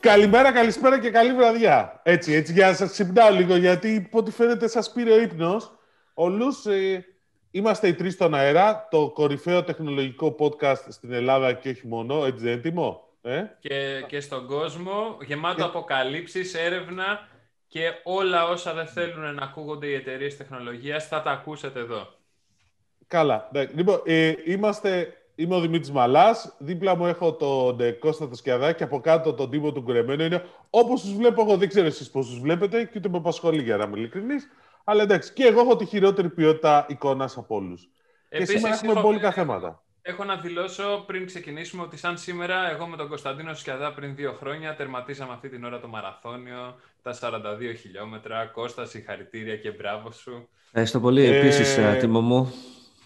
Καλημέρα, καλησπέρα και καλή βραδιά. Έτσι, έτσι, για να σας ξυπνάω λίγο, γιατί από ό,τι φαίνεται σας πήρε ο ύπνος. Όλους, ε, είμαστε οι τρεις στον αέρα, το κορυφαίο τεχνολογικό podcast στην Ελλάδα και όχι μόνο, έτσι δεν έτοιμο. Ε; Και, και στον κόσμο, γεμάτο αποκαλύψεις, έρευνα και όλα όσα δεν θέλουν να ακούγονται οι εταιρείες τεχνολογίας, θα τα ακούσετε εδώ. Καλά. Ναι. Λοιπόν, ε, είμαστε Είμαι ο Δημήτρης Μαλάς. Δίπλα μου έχω τον ε, Κώστα το και από κάτω τον τύπο του Γκρεμένο. Είναι όπως τους βλέπω εγώ. Δεν ξέρω εσείς πώς τους βλέπετε και ούτε με απασχολεί για να είμαι ειλικρινής. Αλλά εντάξει, και εγώ έχω τη χειρότερη ποιότητα εικόνας από όλους. Και σήμερα έχουμε έχω, μπόλικα θέματα. Έχω να δηλώσω πριν ξεκινήσουμε ότι σαν σήμερα εγώ με τον Κωνσταντίνο Σκιαδά πριν δύο χρόνια τερματίσαμε αυτή την ώρα το μαραθώνιο, τα 42 χιλιόμετρα. Κώστα, συγχαρητήρια και μπράβο σου. Ευχαριστώ πολύ. Ε... Επίσης, Τίμο μου,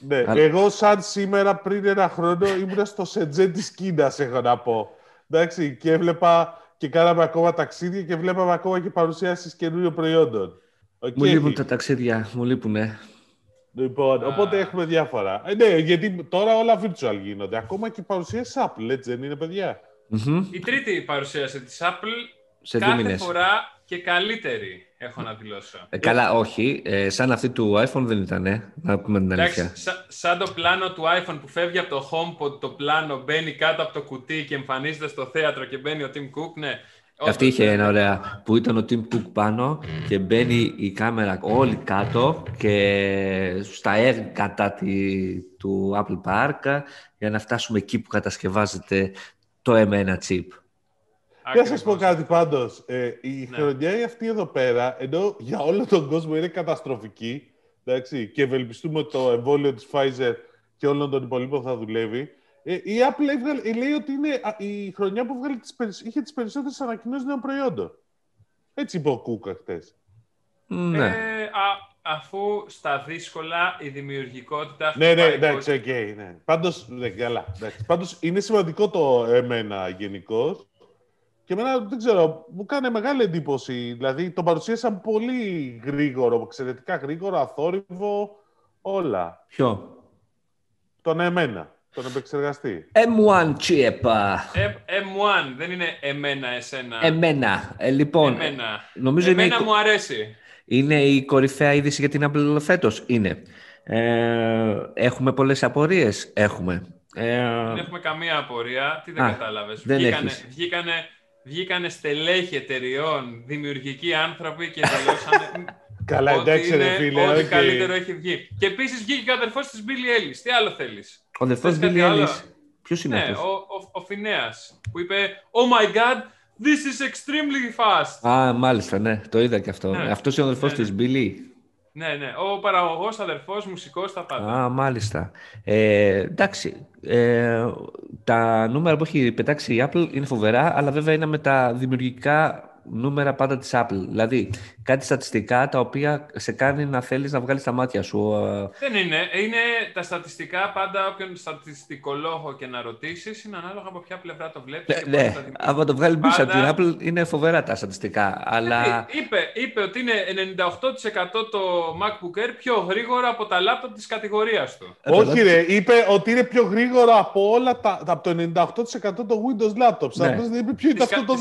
ναι, εγώ σαν σήμερα πριν ένα χρόνο ήμουν στο Σεντζέ της Κίνας, έχω να πω. Εντάξει, και έβλεπα και κάναμε ακόμα ταξίδια και βλέπαμε ακόμα και παρουσιάσεις καινούριων προϊόντων. Okay. Μου λείπουν τα ταξίδια, μου λείπουνε. Λοιπόν, ah. οπότε έχουμε διάφορα. Ε, ναι, γιατί τώρα όλα virtual γίνονται. Ακόμα και παρουσίαση Apple, έτσι δεν είναι, παιδιά; Mm-hmm. Η τρίτη παρουσίαση της Apple Σε κάθε φορά και καλύτερη έχω να δηλώσω. Ε, καλά, όχι. Ε, σαν αυτή του iPhone δεν ήταν, να πούμε την αλήθεια. Σα, σαν το πλάνο του iPhone που φεύγει από το HomePod, το πλάνο μπαίνει κάτω από το κουτί και εμφανίζεται στο θέατρο και μπαίνει ο Tim Cook, ναι. Αυτή είχε ένα ωραία που ήταν ο Tim Cook πάνω και μπαίνει η κάμερα όλη κάτω και στα έργα τη, του Apple Park για να φτάσουμε εκεί που κατασκευάζεται το M1 chip. Να σα πω κάτι πάντως. Ε, η ναι. χρονιά αυτή εδώ πέρα, ενώ για όλο τον κόσμο είναι καταστροφική, εντάξει, και ευελπιστούμε ότι το εμβόλιο της Pfizer και όλων των υπολείπων θα δουλεύει, ε, η Apple ε, λέει ότι είναι η χρονιά που βγάλει τις, είχε τις περισσότερες ανακοινώσεις νέων προϊόντων. Έτσι είπε ο Κουκ αχτέ. Ναι. Ε, αφού στα δύσκολα η δημιουργικότητα... Ναι, ναι, εντάξει, OK, okay, ναι. Πάντως, ναι, καλά. Πάντως, είναι σημαντικό το εμένα γενικώς. Και εμένα δεν ξέρω, μου κάνει μεγάλη εντύπωση. Δηλαδή, το παρουσίασαν πολύ γρήγορο, εξαιρετικά γρήγορο, αθόρυβο, όλα. Ποιο; Τον εμένα, τον επεξεργαστή. M1 chip. M1, δεν είναι εμένα, εσένα. Εμένα. Ε, λοιπόν, εμένα. Νομίζω εμένα είναι... μου αρέσει. Είναι η κορυφαία είδηση για την Apple φέτος. Είναι. Ε, έχουμε πολλές απορίες. Έχουμε. Ε, δεν έχουμε καμία απορία. Τι δεν κατάλαβες. Δεν βγήκανε, βγήκανε βγήκανε στελέχη εταιριών, δημιουργικοί άνθρωποι και δηλώσανε Καλά, εντάξει, ρε φίλε. Ό,τι okay. καλύτερο έχει βγει. Και επίσης βγήκε και ο αδερφός της Billy Ellis. Τι άλλο θέλεις; Ο αδερφός της Billy Ellis. Ποιος είναι ναι, αυτός; Ο, ο, ο Φινέας, που είπε Oh my god, this is extremely fast. Α, μάλιστα, ναι, το είδα και αυτό. Ναι. Αυτός είναι ο αδερφός ναι, της ναι. Billy. Ναι, ναι. Ο παραγωγός, αδερφός, μουσικός, τα πάντα. Α, μάλιστα. Ε, εντάξει. Ε, τα νούμερα που έχει πετάξει η Apple είναι φοβερά, αλλά βέβαια είναι με τα δημιουργικά νούμερα πάντα της Apple. Δηλαδή, κάτι στατιστικά τα οποία σε κάνει να θέλεις να βγάλεις τα μάτια σου. Δεν είναι. Είναι τα στατιστικά πάντα, όποιον στατιστικολόγο και να ρωτήσεις, είναι ανάλογα από ποια πλευρά το βλέπεις. Ναι, ναι. από το βγάλει πίσω από την Apple είναι φοβερά τα στατιστικά. Αλλά... Είπε, είπε ότι είναι 98% το MacBook Air πιο γρήγορο από τα laptop της κατηγορίας του. Όχι ρε, είπε ότι είναι πιο γρήγορο από όλα τα, από το 98% το Windows laptops. Ναι. Αυτό δεν είπε ποιο είναι αυτό το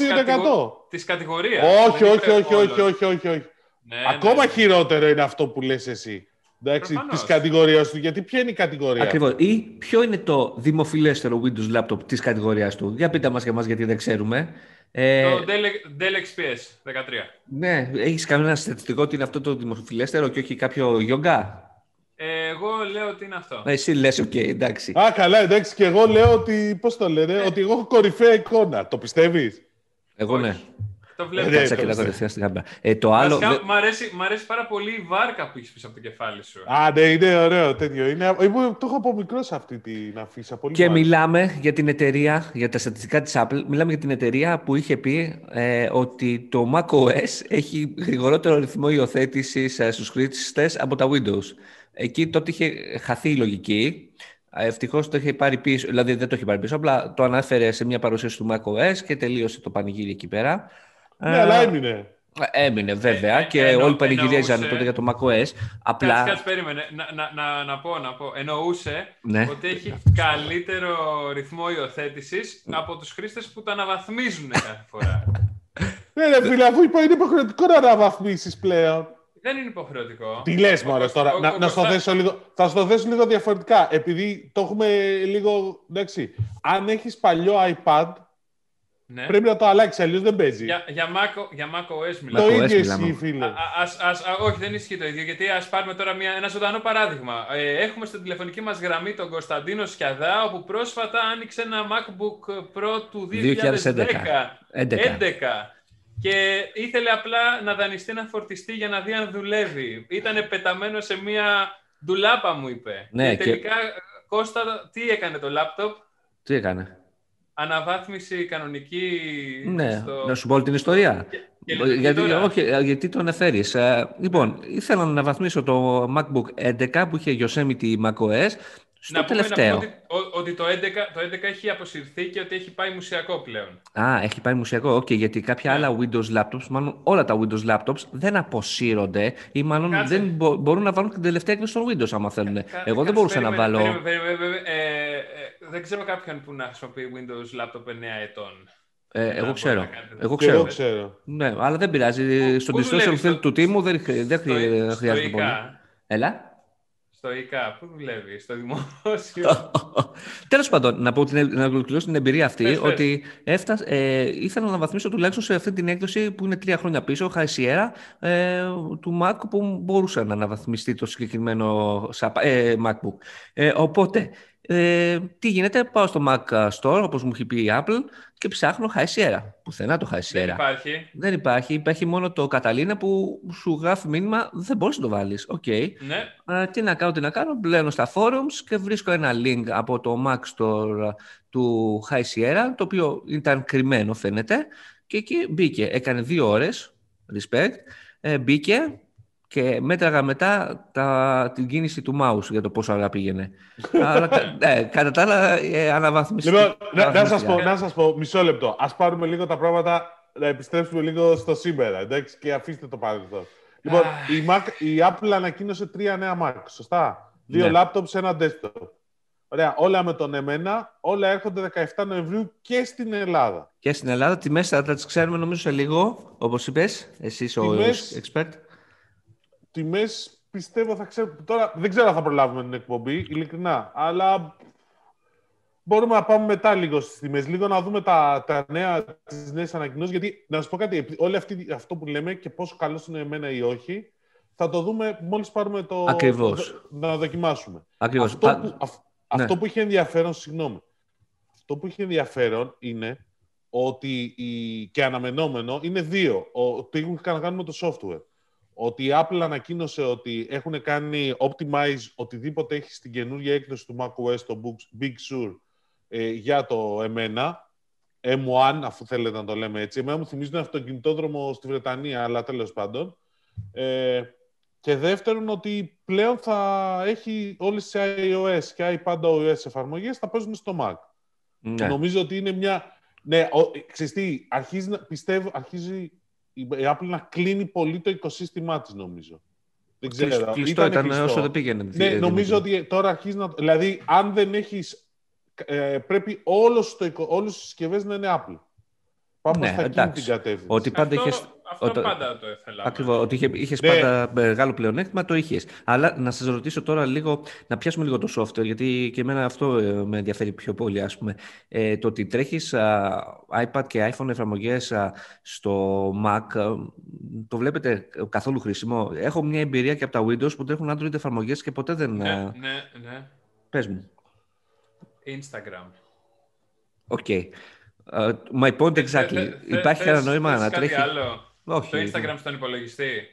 2%. Της κατηγορία. Όχι, όχι, όχι, όχι, όχι, όχι, όχι. Ναι, Ακόμα ναι. χειρότερο είναι αυτό που λες εσύ. Εντάξει, της κατηγορίας του. Γιατί ποια είναι η κατηγορία; Ακριβώς. Ή ποιο είναι το δημοφιλέστερο Windows laptop της κατηγορίας του; Για πείτε μας και εμάς, γιατί δεν ξέρουμε. Ε... Το Dell, Dell XPS 13. Ναι, έχεις κανένα στατιστικό ότι είναι αυτό το δημοφιλέστερο και όχι κάποιο Yoga; Ε, εγώ λέω ότι είναι αυτό. Εσύ λες, OK, okay, εντάξει. Α, καλά, εντάξει. Και εγώ λέω ότι, πώς το λένε, ότι εγώ έχω κορυφαία εικόνα. Το πιστεύεις; Εγώ ναι. Το βλέπω. Κάτσε και κατευθείαν στην κάμερα. Ε, το άλλο... μ' αρέσει, μ' αρέσει πάρα πολύ η βάρκα που έχεις πίσω από το κεφάλι σου. Α, ναι, είναι ωραίο τέτοιο. Είναι, εγώ το έχω από μικρός αυτή την αφίσα. Πολύ και μιλάμε για την εταιρεία, για τα στατιστικά της Apple, μιλάμε για την εταιρεία που είχε πει ε, ότι το macOS έχει γρηγορότερο ρυθμό υιοθέτησης ε, στους χρήστες από τα Windows. Εκεί τότε είχε χαθεί η λογική. Ευτυχώς το είχε πάρει πίσω, δηλαδή δεν το είχε πάρει πίσω, απλά το ανάφερε σε μια παρουσίαση του macOS και τελείωσε το πανηγύρι εκεί πέρα. Ναι, αλλά έμεινε. Έμεινε βέβαια ε, και εννο, όλοι πανηγυρίζαν τότε για το macOS. Απλά... Κάτσε, κάτσε, περίμενε. Να, να, να, να, πω, να πω. Εννοούσε ναι. ότι έχει καλύτερο ρυθμό υιοθέτησης από τους χρήστες που το αναβαθμίζουν κάθε φορά. Ναι, ρε φίλε, αφού είναι υποχρεωτικό να αναβαθμίσεις πλέον. Δεν είναι υποχρεωτικό. Τι λες, Μωρέ, τώρα. Ο, να, ο, να στο θέσω λίγο, θα στο θέσω λίγο διαφορετικά. Επειδή το έχουμε λίγο. Εντάξει, αν έχεις παλιό iPad, ναι. Πρέπει να το αλλάξει, αλλιώς δεν παίζει. Για, για, Mac, για Mac OS μιλάμε. Το ίδιο ισχύει, φίλε. Α, ας, ας, όχι, δεν ισχύει το ίδιο. Γιατί ας πάρουμε τώρα μια, ένα ζωντανό παράδειγμα. Ε, έχουμε στην τηλεφωνική μας γραμμή τον Κωνσταντίνο Σκιαδά, όπου πρόσφατα άνοιξε ένα MacBook Pro του 2010. 2011. 11. Και ήθελε απλά να δανειστεί να φορτιστεί για να δει αν δουλεύει. Ήταν πεταμένο σε μια ντουλάπα, μου είπε. Ναι, και τελικά, και... Κώστα, τι έκανε το λάπτοπ. Τι έκανε; Αναβάθμιση κανονική. Ναι, στο... να σου πω την ιστορία. γιατί, όχι, γιατί το αναφέρει. Ε, λοιπόν, ήθελα να αναβαθμίσω το MacBook 11 που είχε Yosemite macOS στο να τελευταίο. Πούμε, να πούμε ότι, ότι το, 11, το 11 έχει αποσυρθεί και ότι έχει πάει μουσιακό πλέον. Α, έχει πάει μουσιακό. OK, okay, γιατί κάποια ναι. άλλα Windows laptops, μάλλον όλα τα Windows laptops δεν αποσύρονται ή μάλλον Κάτσε. δεν μπο- μπορούν να βάλουν την τελευταία έκδοση στο Windows άμα θέλουν. Κα, Εγώ δεν μπορούσα να βάλω. Περίμενε, περίμενε, ε, ε, δεν ξέρω κάποιον που να χρησιμοποιεί Windows laptop 9 ετών. Ε, εγώ ξέρω. Εγώ ξέρω. εγώ ξέρω. Ναι, αλλά δεν πειράζει. Στον distortion του Tim μου δεν, δεν χρειάζεται πολύ. Έλα. Στο ΙΚΑ, πού δουλεύεις, στο δημόσιο. Τέλος πάντων, να, πω, να ολοκληρώσω την εμπειρία αυτή, ότι έφτασε, ε, ήθελα να αναβαθμίσω τουλάχιστον σε αυτή την έκδοση που είναι τρία χρόνια πίσω, High Sierra, ε, του Mac που μπορούσε να αναβαθμιστεί το συγκεκριμένο ε, MacBook. Ε, οπότε, ε, τι γίνεται, πάω στο Mac Store, όπως μου έχει πει η Apple, και ψάχνω High Sierra. Πουθενά το High Sierra. Δεν υπάρχει. Δεν υπάρχει. Υπάρχει μόνο το Catalina που σου γράφει μήνυμα, δεν μπορείς να το βάλεις. OK. Okay. Ναι. Ε, τι να κάνω, τι να κάνω. Μπαίνω στα forums και βρίσκω ένα link από το Mac Store του High Sierra, το οποίο ήταν κρυμμένο φαίνεται. Και εκεί μπήκε. Έκανε δύο ώρες, respect. Ε, μπήκε, και μέτραγα μετά τα, την κίνηση του mouse για το πόσο αργά πήγαινε. Αλλά ε, κατά τα άλλα ε, αναβάθμιση. Λοιπόν, να, να, σας πω, να σας πω, μισό λεπτό. Ας πάρουμε λίγο τα πράγματα, να επιστρέψουμε λίγο στο σήμερα, εντάξει, και αφήστε το παρελθόν. Λοιπόν, η, Mac, η Apple ανακοίνωσε τρία νέα Mac, σωστά; Δύο ναι. laptops, ένα desktop. Ωραία, όλα με τον εμένα, όλα έρχονται 17 Νοεμβρίου και στην Ελλάδα. Και στην Ελλάδα, τιμές θα τις ξέρουμε νομίζω σε λίγο, όπως είπες, εσύ ο expert τιμές πιστεύω θα ξέρω. Τώρα δεν ξέρω αν θα προλάβουμε την εκπομπή, ειλικρινά. Αλλά μπορούμε να πάμε μετά λίγο στις τιμές. Λίγο να δούμε τα, τα νέα, τις νέες ανακοινώσεις. Γιατί να σα πω κάτι, όλο αυτή, αυτό που λέμε και πόσο καλός είναι εμένα ή όχι, θα το δούμε μόλις πάρουμε το. Ακριβώς. Να δοκιμάσουμε. Ακριβώς. Αυτό, που, ναι. αυτό που είχε ενδιαφέρον, συγγνώμη. Αυτό που είχε ενδιαφέρον είναι ότι η, και αναμενόμενο είναι δύο. Ότι έχουν να κάνουν με το software ότι η Apple ανακοίνωσε ότι έχουν κάνει optimize οτιδήποτε έχει στην καινούργια έκδοση του macOS, το Big Sur, ε, για το εμένα, M1, αφού θέλετε να το λέμε έτσι. Εμένα μου θυμίζει ένα αυτοκινητόδρομο στη Βρετανία, αλλά τέλος πάντων. Ε, και δεύτερον, ότι πλέον θα έχει όλες τις iOS και iPadOS εφαρμογές θα παίζουν στο Mac. Ναι. Νομίζω ότι είναι μια... Ναι, ο, ξέρεις αρχίζει, πιστεύω, αρχίζει η Apple να κλείνει πολύ το οικοσύστημά της, νομίζω. Δεν ξέρω. Κλειστό ήταν, ήταν όσο δεν πήγαινε. Ναι, νομίζω ότι τώρα αρχίζει να... Δηλαδή, αν δεν έχεις... Ε, πρέπει όλες τις συσκευές να είναι Apple. Πάμε ναι, στα εκείνη την κατεύθυνση. Ότι πάντα Αυτό... είχες αυτό πάντα το ήθελα. Ακριβώς. Ότι είχε, είχες ναι. πάντα μεγάλο πλεονέκτημα, το είχες. Αλλά να σας ρωτήσω τώρα λίγο, να πιάσουμε λίγο το software, γιατί και εμένα αυτό ε, με ενδιαφέρει πιο πολύ, ας πούμε. Ε, το ότι τρέχεις iPad και iPhone εφαρμογές στο Mac, το βλέπετε καθόλου χρήσιμο; Έχω μια εμπειρία και από τα Windows που τρέχουν Android εφαρμογές και ποτέ δεν. Ναι, ναι, ναι. Πες μου. Instagram. OK. Okay. Uh, my point exactly. Υπάρχει κανένα νόημα να τρέχει; Άλλο; Όχι. Το Instagram στον υπολογιστή.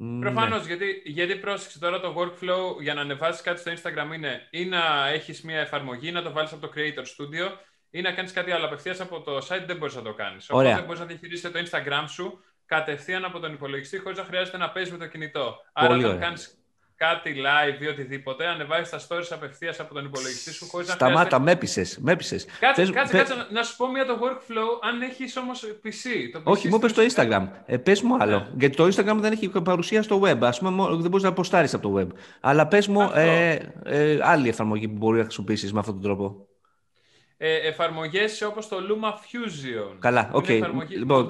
Mm, Προφανώς, γιατί, γιατί πρόσεξε τώρα το workflow για να ανεβάσεις κάτι στο Instagram είναι ή να έχεις μια εφαρμογή, να το βάλεις από το Creator Studio ή να κάνεις κάτι άλλο. Απευθείας από το site δεν μπορείς να το κάνεις. Οπότε μπορείς να διαχειριστείς το Instagram σου κατευθείαν από τον υπολογιστή χωρίς να χρειάζεται να παίζεις με το κινητό. Άρα, όταν κάνεις κάτι live ή οτιδήποτε, ανεβάζεις τα stories απευθείας από τον υπολογιστή σου χωρίς να Σταμάτα, με έπεισες. Κάτσε, Θες, κάτσε, κάτσε, να σου πω μια το workflow, αν έχεις όμως PC. Το PC Όχι, μου είπε το Instagram. Ε, πες μου άλλο. Ναι. Γιατί το Instagram δεν έχει παρουσία στο web. Ας πούμε, δεν μπορείς να ποστάρεις από το web. Αλλά πες μου ε, ε, άλλη εφαρμογή που μπορεί να χρησιμοποιήσεις με αυτόν τον τρόπο. Ε, εφαρμογές όπως το Luma Fusion. Καλά, OK. Okay. Λοιπόν,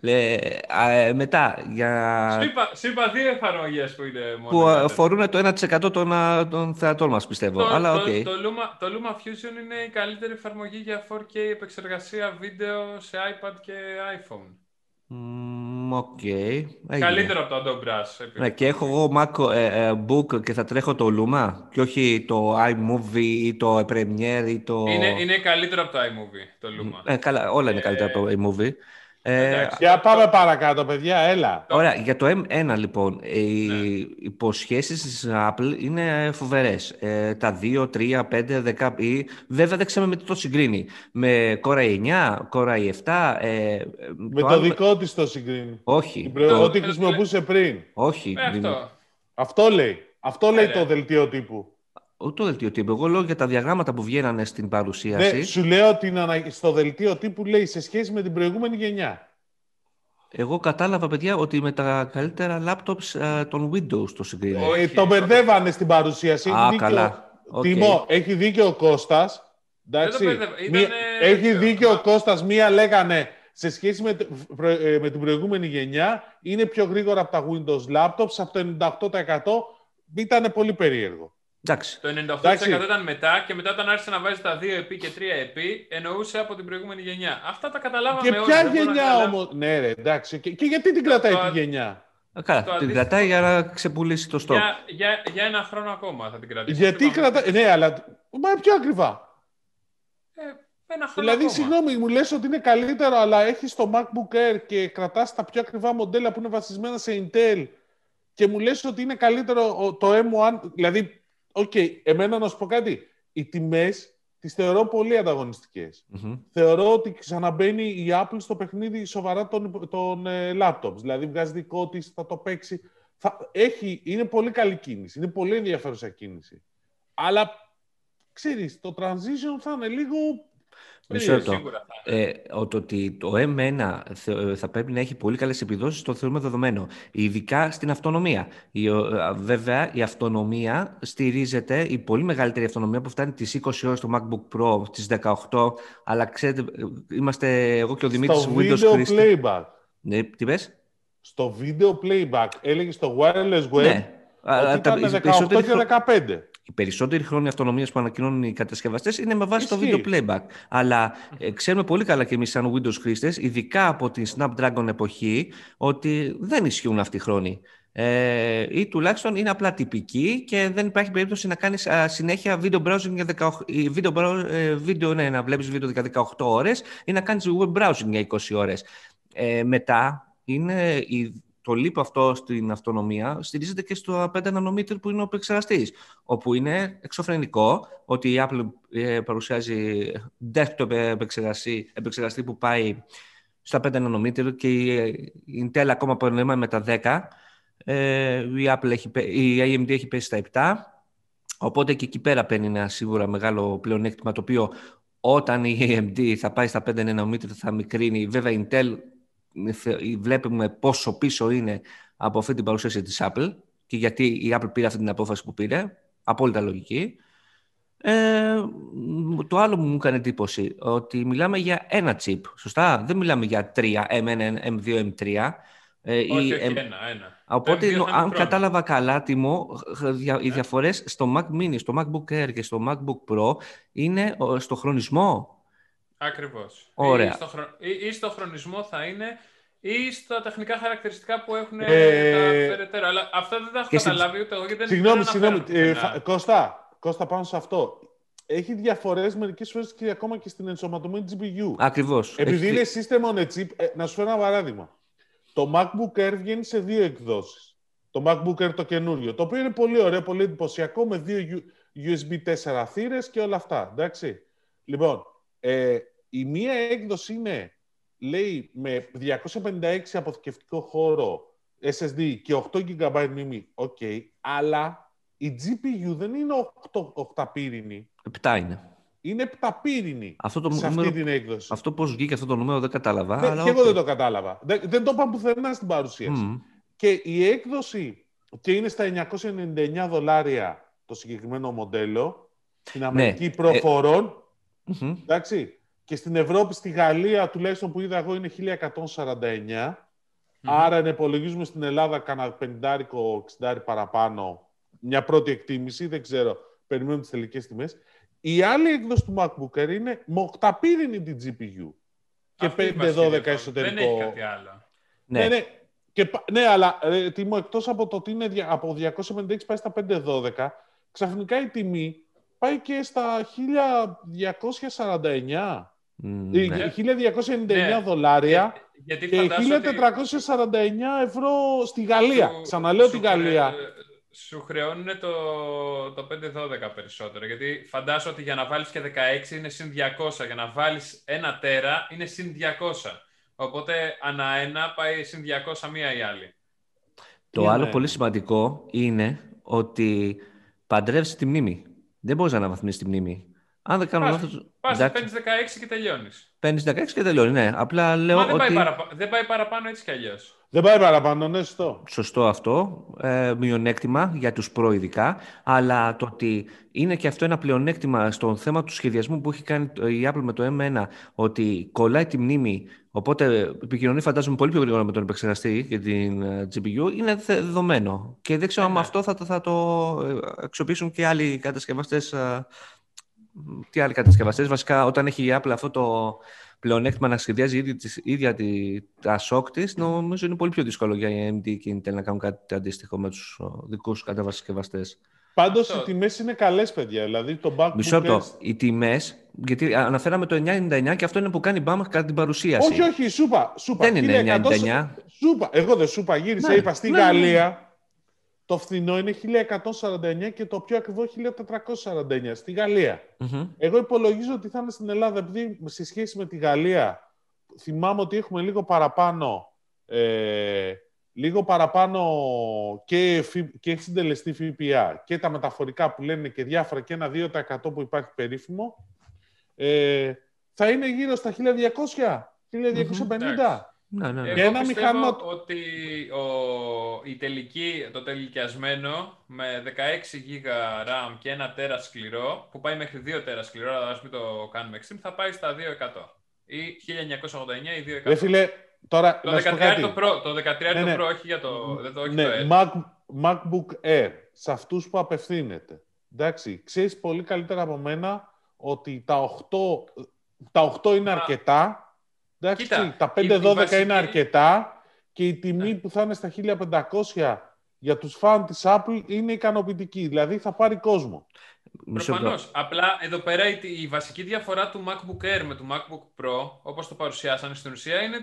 τέλος. Ε, μετά, για... Σου είπα, δύο εφαρμογές που είναι μόνο. Που αφορούν το 1% των, των θεατών μας, πιστεύω. Το, Αλλά, το, το, Luma, το Luma Fusion είναι η καλύτερη εφαρμογή για 4K επεξεργασία βίντεο σε iPad και iPhone. OK. Okay. Καλύτερο από το Adobe Brush. Ναι, και έχω εγώ Mac ε, ε, Book και θα τρέχω το Luma και όχι το iMovie ή το Premiere ή το... Είναι, είναι καλύτερο από το iMovie, το Luma. Ε, καλά, όλα είναι καλύτερα από το iMovie. Ε, Για πάμε παρακάτω, παιδιά, έλα. Ωραία, για το M1 λοιπόν, οι ναι. υποσχέσεις της Apple είναι φοβερές. Ε, τα 2, 3, 5, 10, βέβαια δεν ξέρουμε με τι το συγκρίνει. Με Core i9, Core i7. Ε, με το, το δικό της το συγκρίνει. Όχι. Το... Ό,τι χρησιμοποιούσε πριν. Όχι. Ε, αυτό. αυτό λέει. Αυτό λέει το δελτίο τύπου. Όχι το δελτίο τύπου. Εγώ λέω για τα διαγράμματα που βγαίνανε στην παρουσίαση. Ναι, σου λέω ότι στο δελτίο τύπου λέει σε σχέση με την προηγούμενη γενιά. Εγώ κατάλαβα, παιδιά, ότι με τα καλύτερα laptops uh, των Windows το συγκρίνει. Ε, το μπερδεύανε στην παρουσίαση. Α, έχει καλά. Τιμό, έχει δίκιο ο Κώστας. Εντάξει. Έχει δίκιο ο Κώστας. Μία λέγανε σε σχέση με, ε, με την προηγούμενη γενιά είναι πιο γρήγορα από τα Windows laptops. Από το 98% ήταν πολύ περίεργο. Εντάξει. Το 98% ήταν μετά και μετά όταν άρχισε να βάζει τα 2 επί και 3 επί, εννοούσε από την προηγούμενη γενιά. Αυτά τα καταλάβαμε Και ποια γενιά όμως; Ναι, ρε, εντάξει. Και, και γιατί την κρατάει τη γενιά; Καλά, την αντίστοιχο... κρατάει για να ξεπουλήσει το στόχο. Για, για, για, ένα χρόνο ακόμα θα την κρατήσει. Γιατί κρατάει. Ναι, αλλά. Μα πιο ακριβά. Ε, ένα χρόνο δηλαδή, ακόμα. συγγνώμη, μου λες ότι είναι καλύτερο, αλλά έχεις το MacBook Air και κρατάς τα πιο ακριβά μοντέλα που είναι βασισμένα σε Intel και μου λες ότι είναι καλύτερο το M1, δηλαδή OK, okay, εμένα να σου πω κάτι. Οι τιμές τις θεωρώ πολύ Θεωρώ ότι ξαναμπαίνει η Apple στο παιχνίδι σοβαρά των, των ε, laptops. Δηλαδή βγάζει δικό της, θα το παίξει. Θα, έχει, είναι πολύ καλή κίνηση. Είναι πολύ ενδιαφέρουσα κίνηση. Αλλά ξέρεις, το transition θα είναι λίγο Μισό λεπτό. Ε, ότι το M1 θα πρέπει να έχει πολύ καλές επιδόσεις το θεωρούμε δεδομένο. Ειδικά στην αυτονομία. Η, βέβαια, η αυτονομία στηρίζεται, η πολύ μεγαλύτερη αυτονομία που φτάνει τις 20 ώρες στο MacBook Pro, τις 18, αλλά ξέρετε, είμαστε εγώ και ο Δημήτρης στο Windows video playback. Ναι, τι πες; Στο video playback έλεγε στο wireless web ναι. ότι ήταν 18 και 15 οι περισσότεροι χρόνοι αυτονομίας που ανακοινώνουν οι κατασκευαστές είναι με βάση το video playback. Αλλά ε, ξέρουμε πολύ καλά και εμείς, σαν Windows χρήστες, ειδικά από την Snapdragon εποχή, ότι δεν ισχύουν αυτοί οι χρόνοι. Ε, ή τουλάχιστον είναι απλά τυπικοί και δεν υπάρχει περίπτωση να κάνεις συνέχεια video browsing για 18, video, ε, video, ναι, να βλέπεις βίντεο για 18 ώρες ή να κάνεις web browsing για 20 ώρες. Ε, μετά είναι η το leap αυτό στην αυτονομία στηρίζεται και στο 5 nanometer που είναι ο επεξεργαστής. Όπου είναι εξωφρενικό ότι η Apple ε, παρουσιάζει desktop επεξεργαστή, επεξεργαστή που πάει στα 5 nanometer και η Intel ακόμα περνάει με τα 10. Ε, η, Apple έχει, η AMD έχει πέσει στα 7. Οπότε και εκεί πέρα παίρνει ένα σίγουρα μεγάλο πλεονέκτημα το οποίο όταν η AMD θα πάει στα 5 nanometer θα μικρύνει. Βέβαια η Intel βλέπουμε πόσο πίσω είναι από αυτή την παρουσίαση της Apple και γιατί η Apple πήρε αυτή την απόφαση που πήρε, απόλυτα λογική. Ε, το άλλο που μου έκανε εντύπωση, ότι μιλάμε για ένα chip, σωστά, δεν μιλάμε για τρία, M1, M2, M3. Ε, όχι, ή, όχι, ένα, ένα. Οπότε, αν κατάλαβα καλά, Τιμό, οι ναι. διαφορές στο Mac Mini, στο MacBook Air και στο MacBook Pro είναι στο χρονισμό; Ακριβώς. Ωραία. Ή στο, ή, στο χρονισμό θα είναι ή στα τεχνικά χαρακτηριστικά που έχουν ε... τα περαιτέρω. Αλλά αυτά δεν τα έχω καταλάβει ούτε εγώ. Γιατί συγγνώμη, συγγνώμη. Ε, Κώστα, Κώστα, πάνω σε αυτό. Έχει διαφορές μερικές φορές και ακόμα και στην ενσωματωμένη GPU. Ακριβώς. Επειδή Έχει... είναι system on a chip, ε, να σου φέρω ένα παράδειγμα. Το MacBook Air βγαίνει σε δύο εκδόσεις. Το MacBook Air το καινούριο, το οποίο είναι πολύ ωραίο, πολύ εντυπωσιακό, με δύο USB 4 θύρες και όλα αυτά. Εντάξει. Λοιπόν, ε, η μία έκδοση είναι, λέει, με 256 αποθηκευτικό χώρο, SSD και 8 GB μνήμη, OK, okay, αλλά η GPU δεν είναι 8, 8πύρηνη. 7 είναι. Είναι επταπύρηνη αυτό το σε νούμερο, αυτή την έκδοση. Αυτό πώς βγήκε αυτό το νούμερο δεν κατάλαβα. Ναι, αλλά και εγώ δεν το κατάλαβα. Δεν, δεν το είπα πουθενά στην παρουσίαση. Mm. Και η έκδοση, και είναι στα 999 δολάρια το συγκεκριμένο μοντέλο, στην Αμερική ναι. προφορών, ε... εντάξει, και στην Ευρώπη, στη Γαλλία, τουλάχιστον που είδα εγώ, είναι 1149. Άρα, αν υπολογίζουμε στην Ελλάδα κανένα 50-60 παραπάνω, μια πρώτη εκτίμηση, δεν ξέρω, περιμένουμε τις τελικές τιμές. Η άλλη έκδοση του MacBook Air είναι με οκταπύρινη την GPU. Και 5-12 εσωτερικό. Δεν έχει κάτι άλλο. Ναι, ναι, ναι, και, ναι αλλά ε, τιμό, εκτός από το ότι είναι από 256 πάει στα 5-12, ξαφνικά η τιμή πάει και στα 1249. Mm, 1299 ναι. δολάρια και 1449 ευρώ στη Γαλλία. Ξαναλέω τη Γαλλία σου χρεώνουν το, το 5-12 περισσότερο. Γιατί φαντάζομαι ότι για να βάλεις και 16 είναι συν 200. Για να βάλεις ένα τέρα είναι συν 200. Οπότε ανά ένα πάει συν 200 μία ή άλλη. Το άλλο πολύ σημαντικό είναι ότι παντρεύεις τη μνήμη. Δεν μπορείς να αναβαθμίσεις τη μνήμη. Αν δεν κάνω λάθος... Πας, παίρνεις 16 και τελειώνεις. Παίρνεις 16 και τελειώνει, ναι. Απλά λέω Μα δεν, ότι... πάει παραπα... δεν πάει παραπάνω έτσι κι αλλιώς. Δεν πάει παραπάνω, ναι, σωστό. Σωστό αυτό. Ε, μειονέκτημα για τους προειδικά, αλλά το ότι είναι και αυτό ένα πλεονέκτημα στο θέμα του σχεδιασμού που έχει κάνει η Apple με το M1, ότι κολλάει τη μνήμη, οπότε επικοινωνεί φαντάζομαι πολύ πιο γρήγορα με τον επεξεργαστή και την ε, GPU, είναι δεδομένο. Και δεν ξέρω αν ναι. αυτό θα, θα το ε, αξιοποιήσουν και άλλοι κατασκευαστές ε, τι άλλοι κατασκευαστές. Βασικά, όταν έχει η Apple αυτό το πλεονέκτημα να σχεδιάζει η ίδια τη, τα σοκ της, νομίζω είναι πολύ πιο δύσκολο για η AMD και η Intel να κάνουν κάτι αντίστοιχο με τους δικούς κατασκευαστές. Πάντως οι τιμές είναι καλές, παιδιά. Δηλαδή το backbook. Μισό λεπτό. Οι τιμές, γιατί αναφέραμε το 999 και αυτό είναι που κάνει μπάμα κατά την παρουσίαση. Όχι, όχι, σούπα. σούπα. Δεν είναι 999. Σούπα. Εγώ δεν σούπα. Γύρισα, ναι, είπα στη ναι, ναι, ναι. Γαλλία. Το φθηνό είναι 1149 και το πιο ακριβό 1449 στη γαλλια Εγώ υπολογίζω ότι θα είναι στην Ελλάδα, επειδή σε σχέση με τη Γαλλία θυμάμαι ότι έχουμε λίγο παραπάνω, ε, λίγο παραπάνω και, και έχει συντελεστεί ΦΠΑ και τα μεταφορικά που λένε και διάφορα και ένα 2% που υπάρχει περίφημο, ε, θα είναι γύρω στα 1200, 1250. Ναι, ναι. Εγώ ένα πιστεύω μηχάνημα... ότι ο, η τελική, το τελικιασμένο με 16 GB RAM και ένα τέρα σκληρό, που πάει μέχρι 2 τέρα σκληρό, αλλά ας μην το κάνουμε extreme, θα πάει στα 200 ή 1989 ή 200. Δεν φίλε, τώρα το 13 το Pro, το 13 ναι, ναι. Pro, όχι για το, δεν το, όχι ναι, το Mac, MacBook Air, σε αυτούς που απευθύνεται. Εντάξει, ξέρεις πολύ καλύτερα από μένα ότι τα 8, τα 8 είναι αρκετά Εντάξει, Κοίτα, τα 5-12 είναι αρκετά και η τιμή ναι. που θα είναι στα 1500 για τους φαν της Apple είναι ικανοποιητική. Δηλαδή θα πάρει κόσμο. Προφανώς. Απλά εδώ πέρα η, η, βασική διαφορά του MacBook Air με του MacBook Pro, όπως το παρουσιάσανε στην ουσία, είναι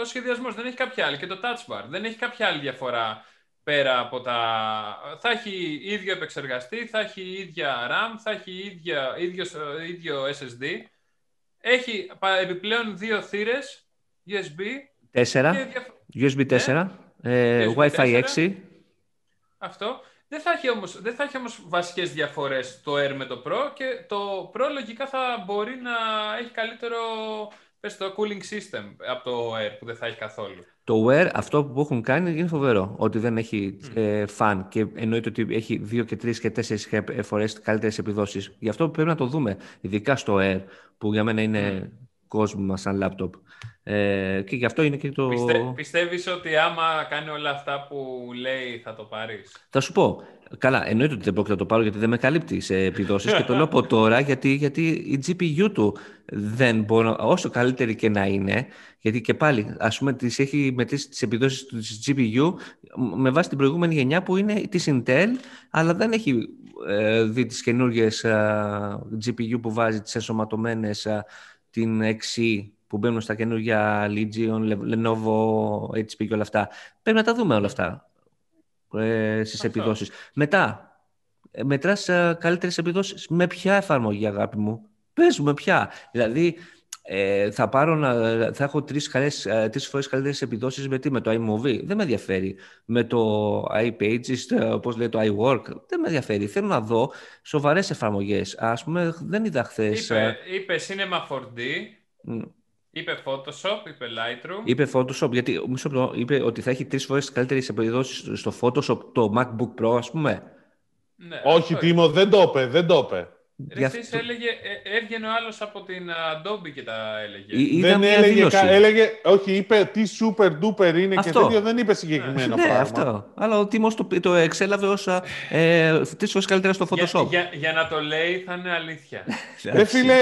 ο σχεδιασμός. Δεν έχει κάποια άλλη. Και το Touch Bar. Δεν έχει κάποια άλλη διαφορά πέρα από τα... Θα έχει ίδιο επεξεργαστή, θα έχει ίδια RAM, θα έχει ίδια, ίδιος, ίδιο SSD έχει επιπλέον δύο θύρες USB. 4. USB 4. Ε, Wi-Fi 6. Αυτό. Δεν θα, έχει όμως, δεν θα έχει όμως βασικές διαφορές το Air με το Pro και το Pro λογικά θα μπορεί να έχει καλύτερο πες το cooling system από το Air που δεν θα έχει καθόλου. Το Wear αυτό που έχουν κάνει είναι φοβερό. Ότι δεν έχει mm. ε, φαν και εννοείται ότι έχει δύο και τρεις και τέσσερις φορές καλύτερες επιδόσεις. Γι' αυτό πρέπει να το δούμε. Ειδικά στο Air, που για μένα είναι mm. Κόσμο μας σαν λάπτοπ. Ε, και γι' αυτό είναι και το. Πιστε, Πιστεύεις ότι άμα κάνει όλα αυτά που λέει θα το πάρεις; Θα σου πω. Καλά, εννοείται ότι δεν πρόκειται να το πάρω γιατί δεν με καλύπτει σε επιδόσεις και το λέω από τώρα γιατί, γιατί η GPU του δεν μπορεί, όσο καλύτερη και να είναι, γιατί και πάλι ας πούμε τις έχει μετρήσει τις επιδόσεις του της GPU με βάση την προηγούμενη γενιά που είναι της Intel, αλλά δεν έχει ε, δει τις καινούργιες ε, GPU που βάζει τις ενσωματωμένες ε, την XE που μπαίνουν στα καινούργια Legion, Lenovo, HP και όλα αυτά. Πρέπει να τα δούμε όλα αυτά ε, στις επιδόσεις. Μετά, ε, μετράς ε, καλύτερες επιδόσεις. Με ποια εφαρμογή, αγάπη μου; Πες με ποια. Δηλαδή, ε, θα, πάρω να, θα έχω τρεις, χαρές, ε, τρεις φορές καλύτερες επιδόσεις με, τι, με το iMovie. Δεν με ενδιαφέρει. Με το iPages, όπως λέει το iWork. Δεν με ενδιαφέρει. Θέλω να δω σοβαρές εφαρμογές. Ας πούμε, δεν είδα χθες. Είπε, είπε Cinema 4D. Είπε Photoshop, είπε Lightroom. Είπε Photoshop, γιατί είπε ότι θα έχει τρεις φορές καλύτερες επιδόσεις στο Photoshop το MacBook Pro, ας πούμε. Ναι, Όχι, Τίμο, δεν το είπε, δεν το είπε. Εσείς έλεγε, ε, έβγαινε ο άλλος από την Adobe και τα έλεγε. δεν έλεγε, έλεγε, όχι, είπε τι super duper είναι αυτό. και τέτοιο, δεν είπε συγκεκριμένο ναι, πράγμα. αυτό. Αλλά ο Τίμος το, το εξέλαβε ως ε, τρεις φορές καλύτερα στο Photoshop. Για, για, να το λέει θα είναι αλήθεια. Ρε φίλε,